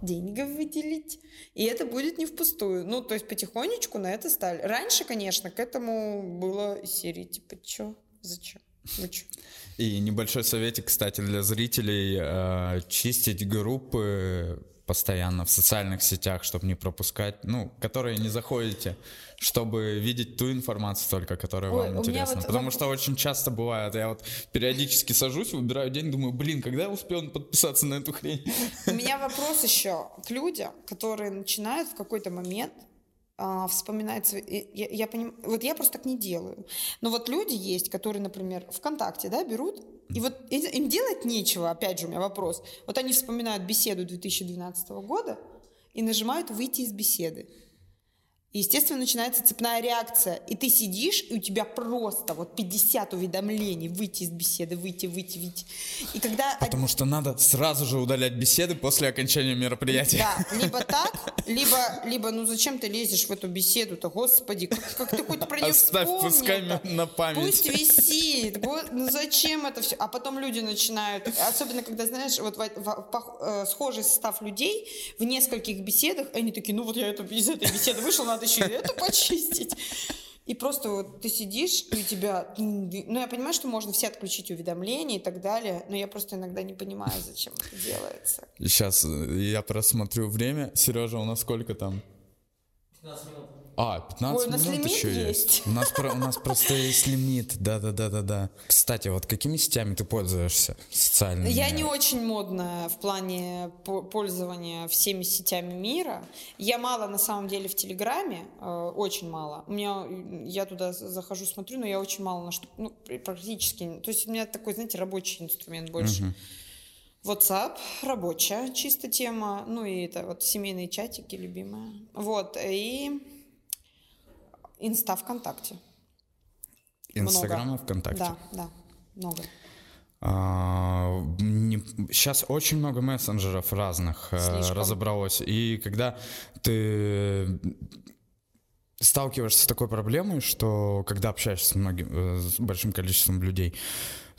деньги выделить. И это будет не впустую. Ну, то есть потихонечку на это стали. Раньше, конечно, к этому было серии типа, чё, зачем? Чё? И небольшой советик, кстати, для зрителей. э, чистить группы постоянно в социальных сетях, чтобы не пропускать, ну, которые не заходите, чтобы видеть ту информацию только, которая Ой, вам интересна. вот Потому воп- что очень часто бывает, я вот периодически сажусь, выбираю день, думаю, блин, когда я успел подписаться на эту хрень? У меня вопрос еще к людям, которые начинают в какой-то момент а, вспоминать Я, я поним- Вот я просто так не делаю. Но вот люди есть, которые, например, ВКонтакте, да, берут, и вот им делать нечего, опять же у меня вопрос. Вот они вспоминают беседу 2012 года и нажимают «выйти из беседы». И, естественно, начинается цепная реакция. И ты сидишь, и у тебя просто вот 50 уведомлений выйти из беседы, выйти, выйти, выйти. И когда Потому что надо сразу же удалять беседы после окончания мероприятия. да, либо так, либо, либо ну зачем ты лезешь в эту беседу-то, господи, как, как ты хоть про нее Оставь, пускай на память. Пусть висит, ну зачем это все? А потом люди начинают, особенно когда, знаешь, вот в- в- пох- э, схожий состав людей в нескольких беседах, они такие, ну вот я эту, из этой беседы вышел, надо еще и эту почистить. И просто вот ты сидишь, и у тебя... Ну, я понимаю, что можно все отключить уведомления и так далее, но я просто иногда не понимаю, зачем это делается. Сейчас я просмотрю время. Сережа, у нас сколько там? 15 минут. А, 15 Ой, у нас минут лимит еще есть. есть. У нас, про- у нас просто есть лимит. Да-да-да-да-да. Кстати, вот какими сетями ты пользуешься социальными? Я не очень модная в плане по- пользования всеми сетями мира. Я мало на самом деле в Телеграме, э, очень мало. У меня м, я туда захожу, смотрю, но я очень мало на что, ну практически. То есть у меня такой, знаете, рабочий инструмент больше. WhatsApp рабочая чисто тема, ну и это вот семейные чатики любимая. Вот и Инста ВКонтакте. Инстаграм и Много. ВКонтакте. Да, да, много. сейчас очень много мессенджеров разных э, Слишком. разобралось. И когда ты сталкиваешься с такой проблемой, что когда общаешься с многим, э, с большим количеством людей,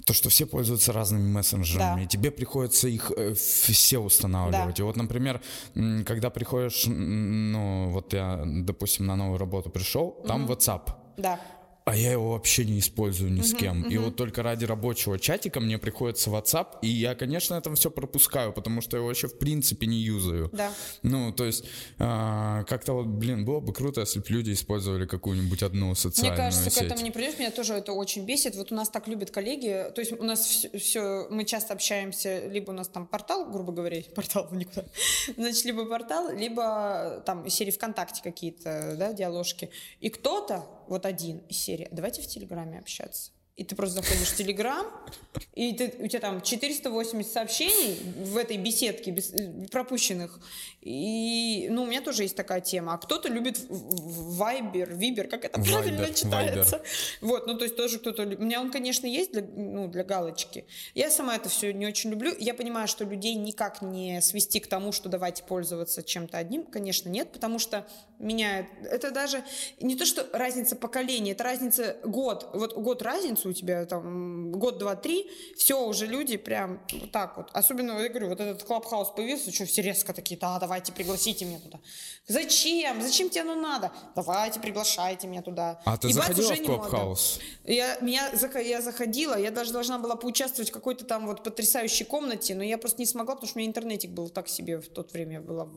то, что все пользуются разными мессенджерами, Да. и тебе приходится их э, все устанавливать. Да. И вот, например, когда приходишь, ну, вот я, допустим, на новую работу пришел, там WhatsApp. Да. А я его вообще не использую ни с кем. И вот только ради рабочего чатика мне приходится WhatsApp, и я, конечно, это все пропускаю, потому что я его вообще в принципе не юзаю. Да. Ну, то есть, а, как-то вот, блин, было бы круто, если бы люди использовали какую-нибудь одну социальную Мне кажется, сеть. к этому не придешь, меня тоже это очень бесит. Вот у нас так любят коллеги, то есть у нас все, все мы часто общаемся, либо у нас там портал, грубо говоря, портал никуда, значит, либо портал, либо там серии ВКонтакте какие-то, да, диаложки. И кто-то, вот один из серии, давайте в Телеграме общаться. И ты просто заходишь в Телеграм, и ты, у тебя там 480 сообщений в этой беседке без, э, пропущенных. И, ну, у меня тоже есть такая тема. А кто-то любит Вайбер, Вибер, как это правильно читается. Viber. Вот, ну, то есть тоже кто-то... У меня он, конечно, есть для, ну, для галочки. Я сама это все не очень люблю. Я понимаю, что людей никак не свести к тому, что давайте пользоваться чем-то одним. Конечно, нет, потому что меняет... Это даже не то, что разница поколений, это разница год. Вот год разницы у тебя, там, год, два, три, все, уже люди прям вот так вот. Особенно, я говорю, вот этот клабхаус появился, что все резко такие, да, давайте пригласите меня туда. Зачем? Зачем тебе оно надо? Давайте, приглашайте меня туда. А ты Ебать, заходила уже в. Клабхаус? Я, меня, я заходила, я даже должна была поучаствовать в какой-то там вот потрясающей комнате, но я просто не смогла, потому что у меня интернетик был так себе в то время, была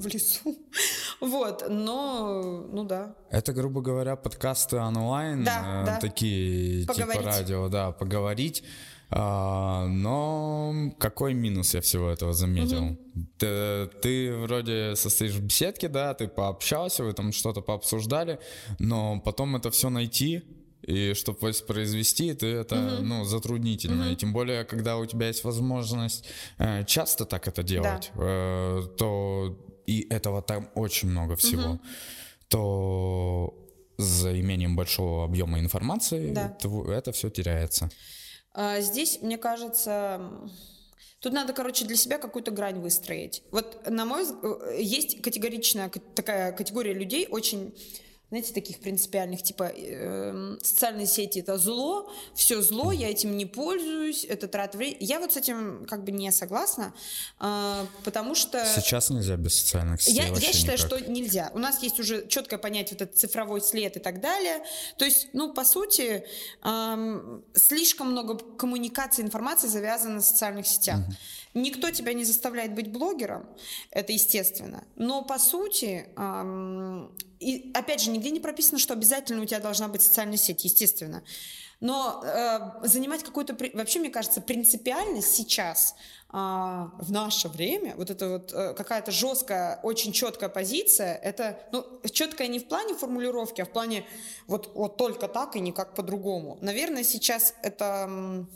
в, лесу. Вот, но, ну да. Это, грубо говоря, подкасты онлайн, Да, э, да. такие Поговорить. типа радио, да, поговорить. А, но какой минус я всего этого заметил? Ты, ты вроде состоишь в беседке, да, ты пообщался, вы там что-то пообсуждали, но потом это все найти и чтобы воспроизвести, ты это, ну, затруднительно. И тем более, когда у тебя есть возможность э, часто так это делать, э, то и этого там очень много всего, то за имением большого объема информации Да. это все теряется. А, Здесь, мне кажется, тут надо, короче, для себя какую-то грань выстроить. Вот, на мой взгляд, есть категоричная ка- такая категория людей, очень, знаете, таких принципиальных, типа, эм, социальные сети это зло, все зло, я этим не пользуюсь, это трата времени. Я вот с этим как бы не согласна, а, потому что... Сейчас нельзя без социальных сетей Я, я считаю, никак. что нельзя. У нас есть уже четкое понятие вот этот цифровой след и так далее. То есть, ну, по сути, ам, слишком много коммуникации, информации завязано на социальных сетях. Никто тебя не заставляет быть блогером, это естественно. Но по сути, ам, и опять же, нигде не прописано, что обязательно у тебя должна быть социальная сеть, естественно. Но э, занимать какую-то, вообще, мне кажется, принципиальность сейчас, а, в наше время, вот это вот э, какая-то жесткая, очень четкая позиция, это, ну, четкая не в плане формулировки, а в плане вот, вот только так и никак по-другому. Наверное, сейчас это... м,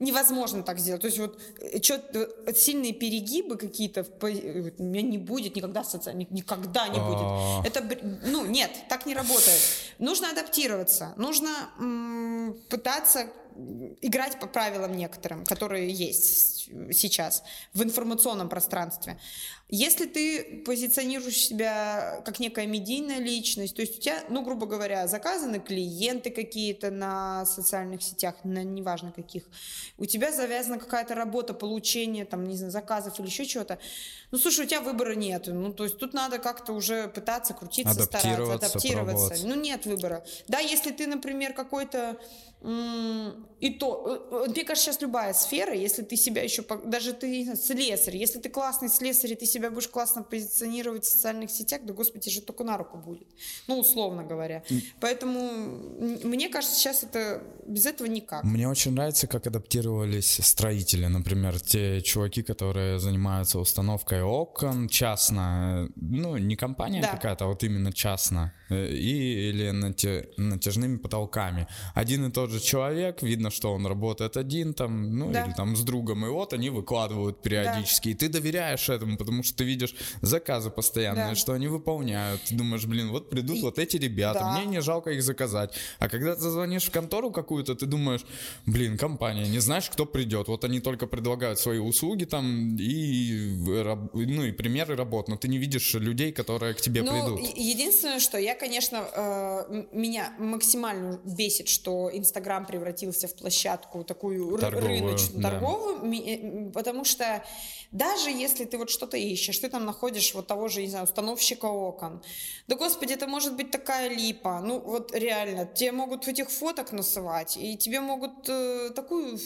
Невозможно так сделать. То есть вот э, чё- э, сильные перегибы какие-то э, у меня не будет никогда социальных, никогда не А. будет. Это, бр- ну, нет, так не работает. Нужно адаптироваться, нужно пытаться играть по правилам некоторым, которые есть сейчас в информационном пространстве. Если ты позиционируешь себя как некая медийная личность, то есть у тебя, ну, грубо говоря, заказаны клиенты какие-то на социальных сетях, на неважно каких, у тебя завязана какая-то работа, получение, там, не знаю, заказов или еще чего-то, ну, слушай, у тебя выбора нет. Ну, то есть тут надо как-то уже пытаться крутиться, стараться, Адаптироваться, адаптироваться. пробовать. Ну, нет выбора. Да, если ты, например, какой-то... И то, э, э, мне кажется, сейчас любая сфера, если ты себя еще, по- даже ты слесарь, если ты классный слесарь, и ты себя будешь классно позиционировать в социальных сетях, да, господи, же только на руку будет. Ну, условно говоря. Поэтому мне кажется, сейчас это без этого никак. Мне очень нравится, как адаптировались строители, например, те чуваки, которые занимаются установкой окон частно, ну, не компания Да. какая-то, а вот именно частно, и, или нате- натяжными потолками. Один и тот же человек, видно, что он работает один там, ну, Да. или там с другом, и вот они выкладывают периодически, и ты доверяешь этому, потому что ты видишь заказы постоянные, Да. что они выполняют, ты думаешь, блин, вот придут И- вот эти ребята, Да. мне не жалко их заказать. А когда ты звонишь в контору какую-то, ты думаешь, блин, компания, не знаешь, кто придет. Вот они только предлагают свои услуги там и, ну, и примеры работ, но ты не видишь людей, которые к тебе Ну, придут. единственное, что я, конечно, э, меня максимально бесит, что Инстаграм превратился в площадку такую торговую, рыночную, да. торговую, э, потому что даже если ты вот что-то ищешь, ты там находишь вот того же, не знаю, установщика окон, да господи, это может быть такая липа, ну вот реально, тебе могут этих фоток насывать, и тебе могут э, такую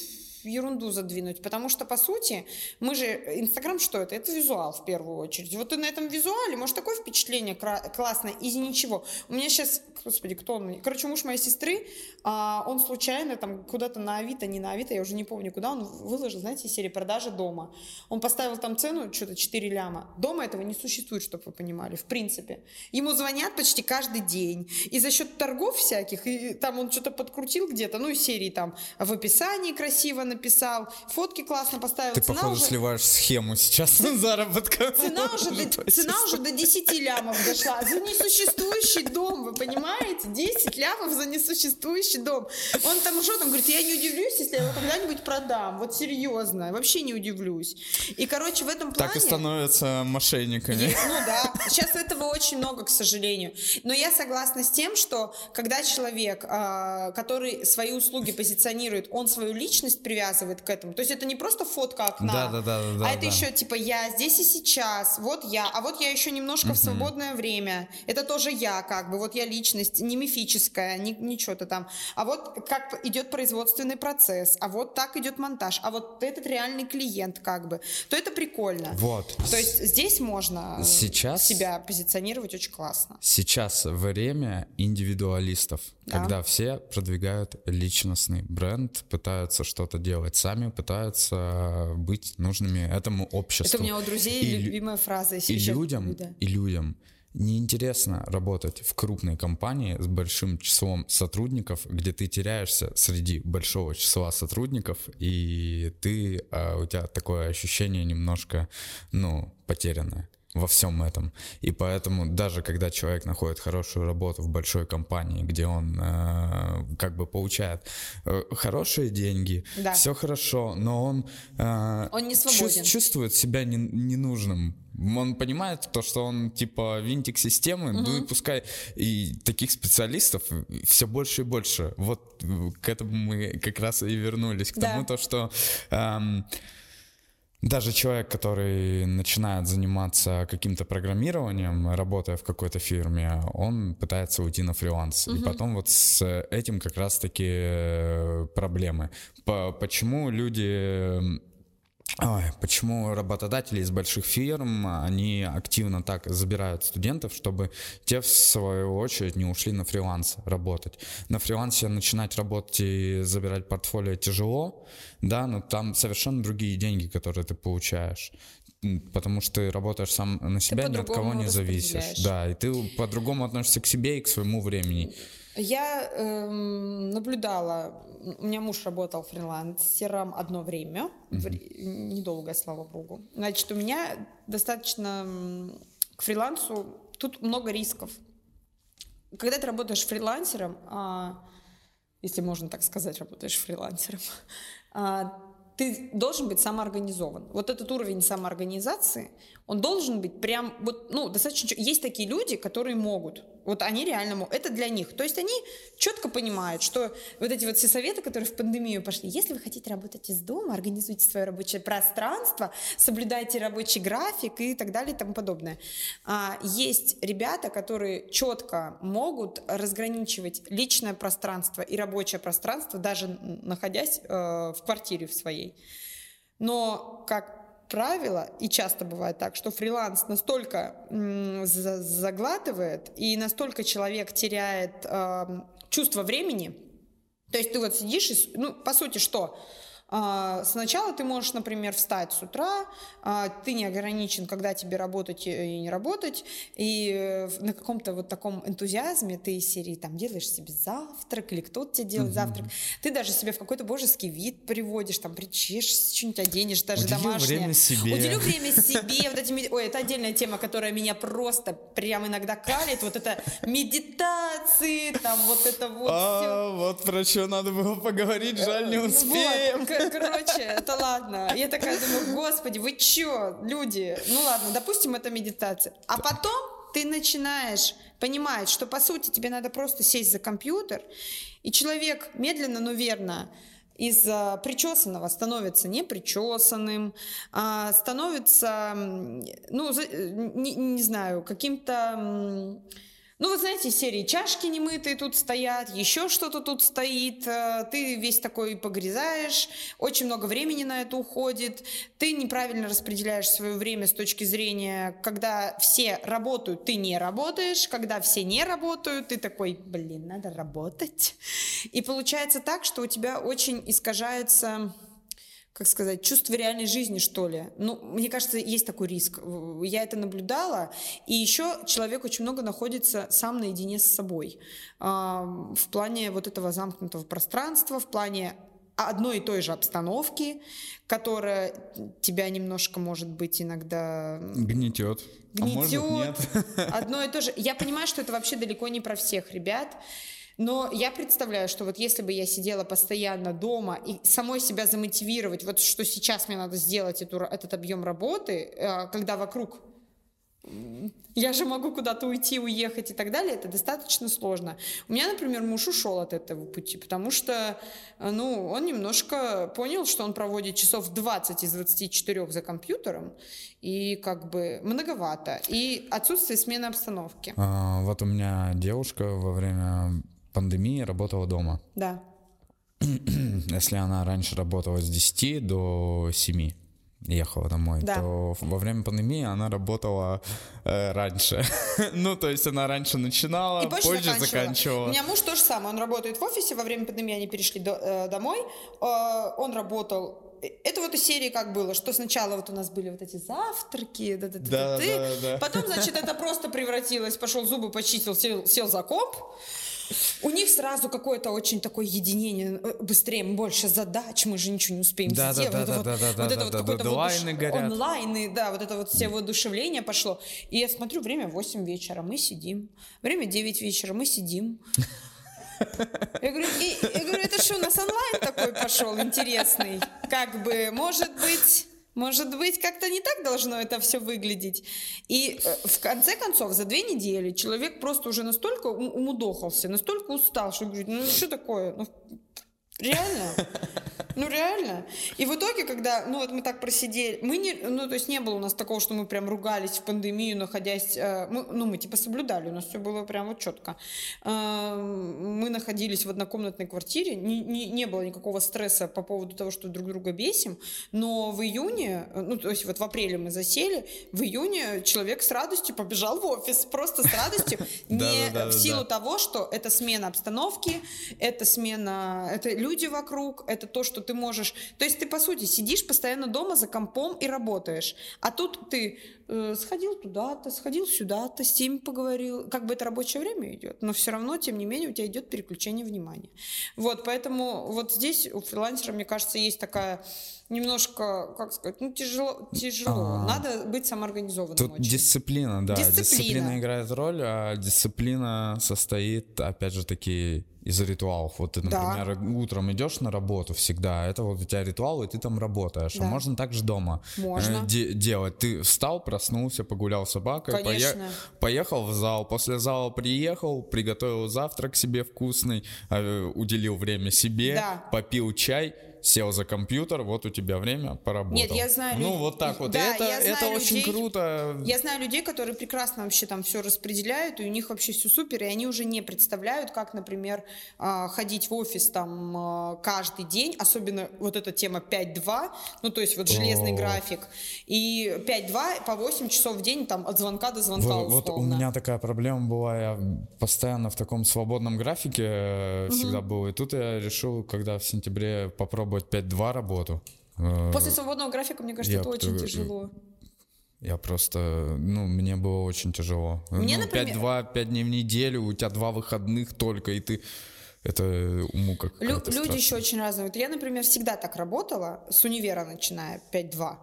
ерунду задвинуть, потому что, по сути, мы же... Инстаграм что это? Это визуал, в первую очередь. Вот ты на этом визуале, может, такое впечатление классное, из ничего. У меня сейчас... Господи, кто он? Короче, муж моей сестры, а, он случайно там куда-то на Авито, не на Авито, я уже не помню куда, он выложил, знаете, серии продажи дома. Он поставил там цену, что-то 4 ляма. Дома этого не существует, чтобы вы понимали, в принципе. Ему звонят почти каждый день. И за счет торгов всяких, и там он что-то подкрутил где-то, ну, из серии там в описании красиво написал, фотки классно поставил. Ты, цена походу, уже... сливаешь схему сейчас заработка. Цена уже, до, цена уже до 10 лямов дошла. За несуществующий дом, вы понимаете? 10 лямов за несуществующий дом. Он там что там говорит, я не удивлюсь, если я его когда-нибудь продам. Вот серьезно, вообще не удивлюсь. И, короче, в этом плане... Так и становятся мошенниками. И, ну да, сейчас этого очень много, к сожалению. Но я согласна с тем, что когда человек, а, который свои услуги позиционирует, он свою личность привязывает привязывает к этому. То есть это не просто фотка окна, да, да, да, да, а это да. еще типа я здесь и сейчас, вот я, а вот я еще немножко uh-huh. в свободное время. Это тоже я, как бы, вот я личность, не мифическая, не, не что-то там. А вот как идет производственный процесс, а вот так идет монтаж, а вот этот реальный клиент, как бы, то это прикольно. Вот. То есть здесь можно сейчас, себя позиционировать очень классно. Сейчас время индивидуалистов, да. когда все продвигают личностный бренд, пытаются что-то делать сами, пытаются быть нужными этому обществу. Это у меня у друзей и, любимая фраза. И людям, да. и людям неинтересно работать в крупной компании с большим числом сотрудников, где ты теряешься среди большого числа сотрудников, и ты, а, у тебя такое ощущение немножко, ну, потерянное во всем этом. И поэтому даже когда человек находит хорошую работу в большой компании, где он э, как бы получает э, хорошие деньги, да. все хорошо, но он, э, он не свободен. чувствует себя не, ненужным. Он понимает то, что он типа винтик системы, угу. ну и пускай и таких специалистов все больше и больше. Вот к этому мы как раз и вернулись к да. тому, то, что эм, даже человек, который начинает заниматься каким-то программированием, работая в какой-то фирме, он пытается уйти на фриланс. Угу. И потом вот с этим как раз-таки э, проблемы. Почему люди Ой, почему работодатели из больших фирм, они активно так забирают студентов, чтобы те, в свою очередь, не ушли на фриланс работать. На фрилансе начинать работать и забирать портфолио тяжело, да, но там совершенно другие деньги, которые ты получаешь потому что ты работаешь сам на себя, ни от кого не зависишь. Да, и ты по-другому относишься к себе и к своему времени. Я эм, наблюдала, у меня муж работал фрилансером одно время, mm-hmm. недолго, слава богу. Значит, у меня достаточно к фрилансу, тут много рисков. Когда ты работаешь фрилансером, а, если можно так сказать, работаешь фрилансером, а, ты должен быть самоорганизован. Вот этот уровень самоорганизации, он должен быть прям, вот, ну, достаточно... Есть такие люди, которые могут вот они реально, это для них. То есть они четко понимают, что вот эти вот все советы, которые в пандемию пошли, если вы хотите работать из дома, организуйте свое рабочее пространство, соблюдайте рабочий график и так далее и тому подобное. А, есть ребята, которые четко могут разграничивать личное пространство и рабочее пространство, даже находясь э, в квартире в своей. Но как правило, и часто бывает так, что фриланс настолько заглатывает, и настолько человек теряет э, чувство времени, то есть ты вот сидишь и, ну, по сути, что? А, сначала ты можешь, например, встать с утра, а, ты не ограничен, когда тебе работать и не работать, и э, на каком-то вот таком энтузиазме ты из серии там делаешь себе завтрак, или кто-то тебе делает угу. завтрак, ты даже себе в какой-то божеский вид приводишь, там причешешь, что-нибудь оденешь, даже Уделю домашнее. время себе. Уделю время себе, вот эти, ой, это отдельная тема, которая меня просто прям иногда калит, вот это медитации, там вот это вот а, все. Вот про что надо было поговорить, жаль, не успеем. Вот, короче, это ладно. Я такая думаю, господи, вы чё, люди? Ну ладно, допустим, это медитация. А потом ты начинаешь понимать, что по сути тебе надо просто сесть за компьютер, и человек медленно, но верно из причесанного становится непричесанным, а становится, ну, не, не знаю, каким-то ну, вы знаете, серии чашки немытые тут стоят, еще что-то тут стоит, э, ты весь такой погрязаешь, очень много времени на это уходит, ты неправильно распределяешь свое время с точки зрения, когда все работают, ты не работаешь, когда все не работают, ты такой, блин, надо работать. И получается так, что у тебя очень искажается как сказать, чувство реальной жизни, что ли. Ну, мне кажется, есть такой риск. Я это наблюдала. И еще человек очень много находится сам наедине с собой. В плане вот этого замкнутого пространства, в плане одной и той же обстановки, которая тебя немножко, может быть, иногда... Гнетет. Гнетет. А может, нет. Одно и то же. Я понимаю, что это вообще далеко не про всех ребят. Но я представляю, что вот если бы я сидела постоянно дома и самой себя замотивировать, вот что сейчас мне надо сделать эту, этот объем работы, э, когда вокруг я же могу куда-то уйти, уехать и так далее, это достаточно сложно. У меня, например, муж ушел от этого пути, потому что, э, ну, он немножко понял, что он проводит часов 20 из 24 за компьютером, и как бы многовато, и отсутствие смены обстановки. А, вот у меня девушка во время пандемии работала дома. Да. Если она раньше работала с 10 до 7, ехала домой, да. то во время пандемии она работала э, раньше. ну, то есть она раньше начинала, и позже, позже заканчивала. заканчивала. У меня муж то же самое, он работает в офисе, во время пандемии они перешли до, э, домой, э, он работал это вот из серии как было, что сначала вот у нас были вот эти завтраки, да, да, да, да, да, да. потом, значит, это просто превратилось, пошел зубы почистил, сел, сел за комп, у них сразу какое-то очень такое единение, э, быстрее, больше задач, мы же ничего не успеем да, сделать. Да, да, вот, да, да, вот да, это да, вот да, какое-то дедлайны онлайны, да, вот это вот все воодушевление пошло. И я смотрю, время 8 вечера, мы сидим. Время 9 вечера, мы сидим. Я говорю, и, я говорю, это что, у нас онлайн такой пошел интересный? Как бы, может быть... Может быть, как-то не так должно это все выглядеть. И э, в конце концов, за две недели человек просто уже настолько умудохался, настолько устал, что говорит, ну что такое? Ну, реально? Ну, реально. И в итоге, когда, ну, вот мы так просидели, мы не, ну, то есть не было у нас такого, что мы прям ругались в пандемию, находясь, э, мы, ну, мы типа соблюдали, у нас все было прям вот четко. Э, мы находились в однокомнатной квартире, не, не, не было никакого стресса по поводу того, что друг друга бесим, но в июне, ну, то есть вот в апреле мы засели, в июне человек с радостью побежал в офис, просто с радостью, не в силу того, что это смена обстановки, это смена, это люди вокруг, это то, что ты можешь... То есть ты, по сути, сидишь постоянно дома за компом и работаешь. А тут ты сходил туда-то, сходил сюда-то, с тем поговорил. Как бы это рабочее время идет, но все равно, тем не менее, у тебя идет переключение внимания. Вот, поэтому вот здесь у фрилансера, мне кажется, есть такая немножко, как сказать, ну тяжело, тяжело. А, Надо быть самоорганизованным. Тут очень. дисциплина, да, дисциплина. дисциплина играет роль, а дисциплина состоит, опять же таки, из ритуалов. Вот ты, например, да. утром идешь на работу всегда, это вот у тебя ритуал, и ты там работаешь. А да. А можно также дома можно. Э, де- делать. Ты встал, проснулся, погулял с собакой, пое- поехал в зал, после зала приехал, приготовил завтрак себе вкусный, э, уделил время себе, да. попил чай сел за компьютер, вот у тебя время, поработал. Нет, я знаю... Ну, вот так вот. Да, это это людей, очень круто. Я знаю людей, которые прекрасно вообще там все распределяют, и у них вообще все супер, и они уже не представляют, как, например, а, ходить в офис там а, каждый день, особенно вот эта тема 5-2, ну, то есть вот железный О. график, и 5-2 по 8 часов в день там от звонка до звонка вот, условно. Вот у меня такая проблема была, я постоянно в таком свободном графике угу. всегда был, и тут я решил, когда в сентябре попробовать попробовать 5-2 работу. Э, После свободного графика, мне кажется, я это очень тяжело. Я просто, ну, мне было очень тяжело. Мне, ну, например... 5-2, 5 дней в неделю, у тебя два выходных только, и ты... Это уму как Лю- Люди еще очень разные. Вот я, например, всегда так работала, с универа начиная, 5-2.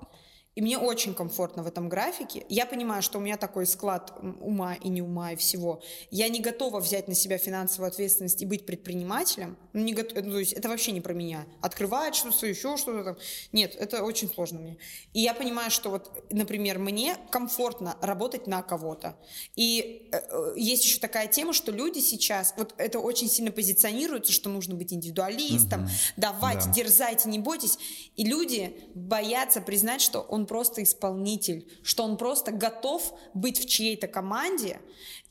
И мне очень комфортно в этом графике. Я понимаю, что у меня такой склад ума и не ума и всего. Я не готова взять на себя финансовую ответственность и быть предпринимателем. Ну, не готов, ну, то есть это вообще не про меня. Открывать что-то, еще что-то там. Нет, это очень сложно мне. И я понимаю, что вот, например, мне комфортно работать на кого-то. И э, э есть еще такая тема, что люди сейчас, вот это очень сильно позиционируется, что нужно быть индивидуалистом, угу. давайте, да. дерзайте, не бойтесь. И люди боятся признать, что он просто исполнитель, что он просто готов быть в чьей-то команде,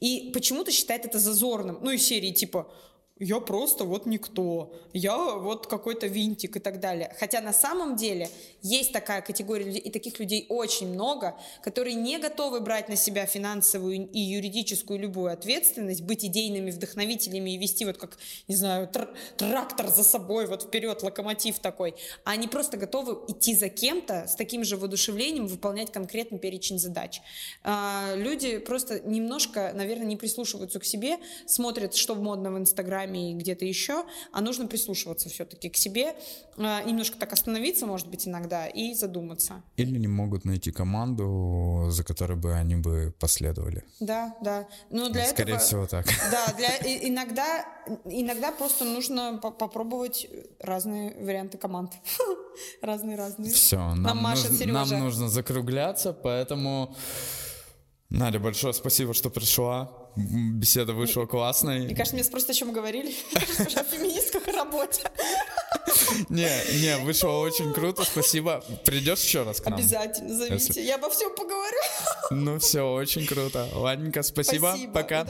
и почему-то считает это зазорным. Ну, из серии типа я просто вот никто, я вот какой-то винтик и так далее. Хотя на самом деле есть такая категория людей, и таких людей очень много, которые не готовы брать на себя финансовую и юридическую любую ответственность, быть идейными вдохновителями и вести вот как, не знаю, тр трактор за собой, вот вперед, локомотив такой. А они просто готовы идти за кем-то с таким же воодушевлением, выполнять конкретный перечень задач. А, люди просто немножко, наверное, не прислушиваются к себе, смотрят, что модно в Инстаграме, и где-то еще, а нужно прислушиваться все-таки к себе, а, немножко так остановиться, может быть, иногда и задуматься. Или не могут найти команду, за которой бы они бы последовали. Да, да. Но для Скорее этого, всего так. Да, для, иногда, иногда просто нужно попробовать разные варианты команд. Разные-разные. Все, нам, нам, нужно, нам нужно закругляться, поэтому... Надя, большое спасибо, что пришла. Беседа вышла классной. Мне кажется, мне спросят, о чем говорили. О феминистках и работе. Не, не, вышло очень круто, спасибо. Придешь еще раз к нам? Обязательно, зовите. Я обо всем поговорю. Ну все, очень круто. Ладненько, спасибо. Пока.